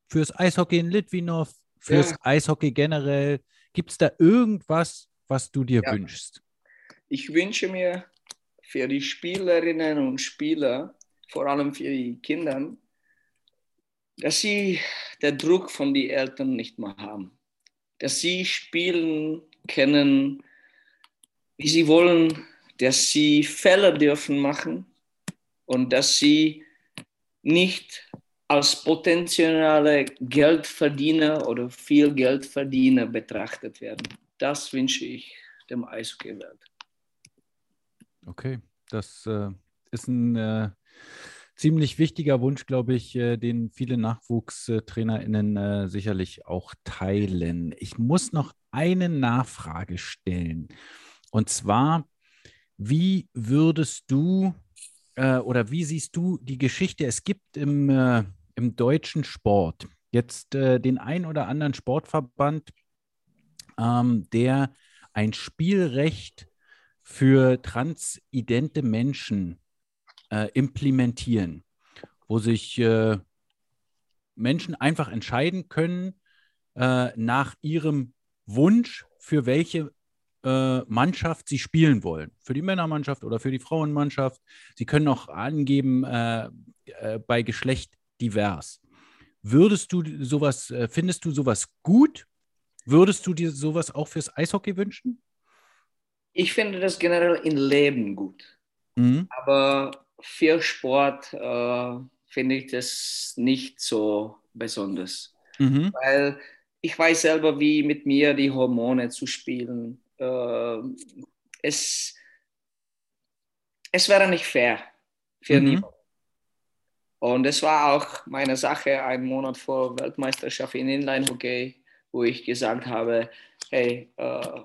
Fürs Eishockey in Litvinov, fürs Ja. Eishockey generell? Gibt es da irgendwas, was du dir Ja. wünschst? ich wünsche mir für die Spielerinnen und Spieler, vor allem für die Kinder, dass sie den Druck von den Eltern nicht mehr haben. Dass sie spielen können, wie sie wollen, dass sie Fälle dürfen machen und dass sie nicht als potenzielle Geldverdiener oder viel Geldverdiener betrachtet werden. Das wünsche ich dem Eishockey-Welt. Okay, das äh, ist ein äh, ziemlich wichtiger Wunsch, glaube ich, äh, den viele NachwuchstrainerInnen äh, sicherlich auch teilen. Ich muss noch eine Nachfrage stellen. Und zwar, wie würdest du äh, oder wie siehst du die Geschichte? Es gibt im, äh, im deutschen Sport jetzt den ein oder anderen Sportverband, ähm, der ein Spielrecht für transidente Menschen äh, implementieren, wo sich äh, Menschen einfach entscheiden können äh, nach ihrem Wunsch, für welche äh, Mannschaft sie spielen wollen. Für die Männermannschaft oder für die Frauenmannschaft. Sie können auch angeben, äh, äh, bei Geschlecht divers. Würdest du sowas, findest du sowas gut? Würdest du dir sowas auch fürs Eishockey wünschen? Ich finde das generell im Leben gut. Mhm. Aber für Sport äh, finde ich das nicht so besonders. Mhm. Weil ich weiß selber, wie mit mir die Hormone zu spielen. Äh, es, es wäre nicht fair für Mhm. niemanden. Und es war auch meine Sache, einen Monat vor Weltmeisterschaft in Inline-Hockey, wo ich gesagt habe, hey, äh,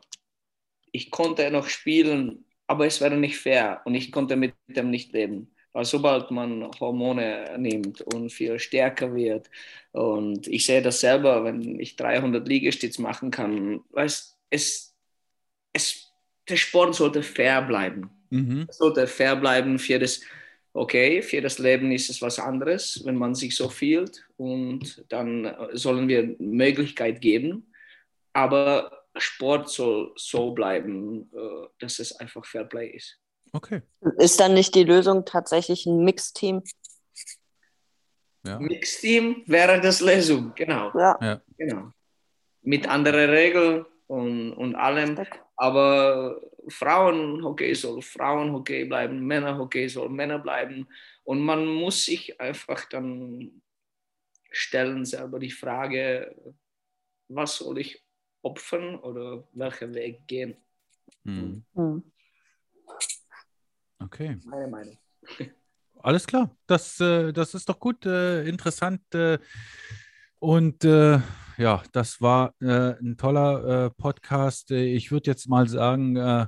ich konnte noch spielen, aber es wäre nicht fair und ich konnte mit dem nicht leben. Weil sobald man Hormone nimmt und viel stärker wird und ich sehe das selber, wenn ich 300 Liegestütz machen kann, weiß, es, es, der Sport sollte fair bleiben. Mhm. Sollte fair bleiben für das, okay, für das Leben ist es was anderes, wenn man sich so fühlt und dann sollen wir Möglichkeit geben, aber Sport soll so bleiben, äh, dass es einfach Fairplay ist. Okay. Ist dann nicht die Lösung tatsächlich ein Mixteam? Ja. Mixteam wäre das Lösung, genau, Ja. genau. Mit anderen Regeln und, und allem. Aber Frauenhockey soll Frauenhockey bleiben, Männerhockey soll Männer bleiben und man muss sich einfach dann stellen selber die Frage, was soll ich opfern oder welchen Weg gehen? Mhm. Hm. Okay. Meine Meinung. Alles klar. Das, äh, das ist doch gut, äh, interessant. Äh, und äh, ja, das war äh, ein toller äh, Podcast. Ich würde jetzt mal sagen, äh,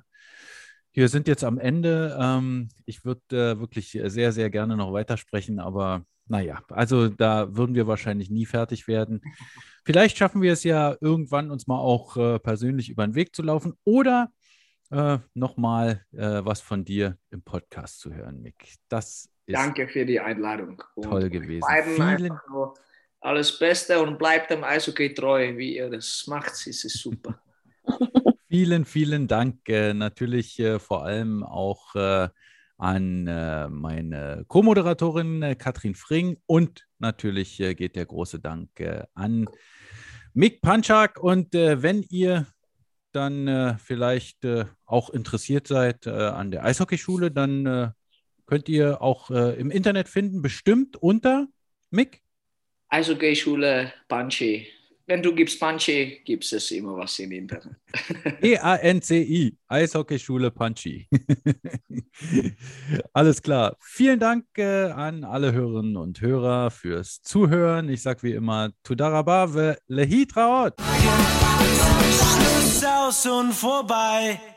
wir sind jetzt am Ende. Ähm, ich würde äh, wirklich sehr, sehr gerne noch weitersprechen, aber naja, also da würden wir wahrscheinlich nie fertig werden. Vielleicht schaffen wir es ja irgendwann, uns mal auch äh, persönlich über den Weg zu laufen oder äh, nochmal äh, was von dir im Podcast zu hören, Mick. Das ist Danke für die Einladung. Toll gewesen. Vielen, nur alles Beste und bleibt dem Eishockey treu, wie ihr das macht. Es ist super. Vielen, vielen Dank. Äh, natürlich äh, vor allem auch äh, an äh, meine Co-Moderatorin äh, Katrin Fring und natürlich äh, geht der große Dank an Mick Panchak. Und wenn ihr dann vielleicht auch interessiert seid an der Eishockeyschule, dann könnt ihr auch im Internet finden, bestimmt unter Mick. Eishockeyschule Banshee wenn du gibst Punchy, gibt es immer was im Internet. E-A-N-C-I, Eishockeyschule Punchy. Alles klar. Vielen Dank äh, an alle Hörerinnen und Hörer fürs Zuhören. Ich sage wie immer, Tudarabave, Lehitraot. Schluss aus und vorbei.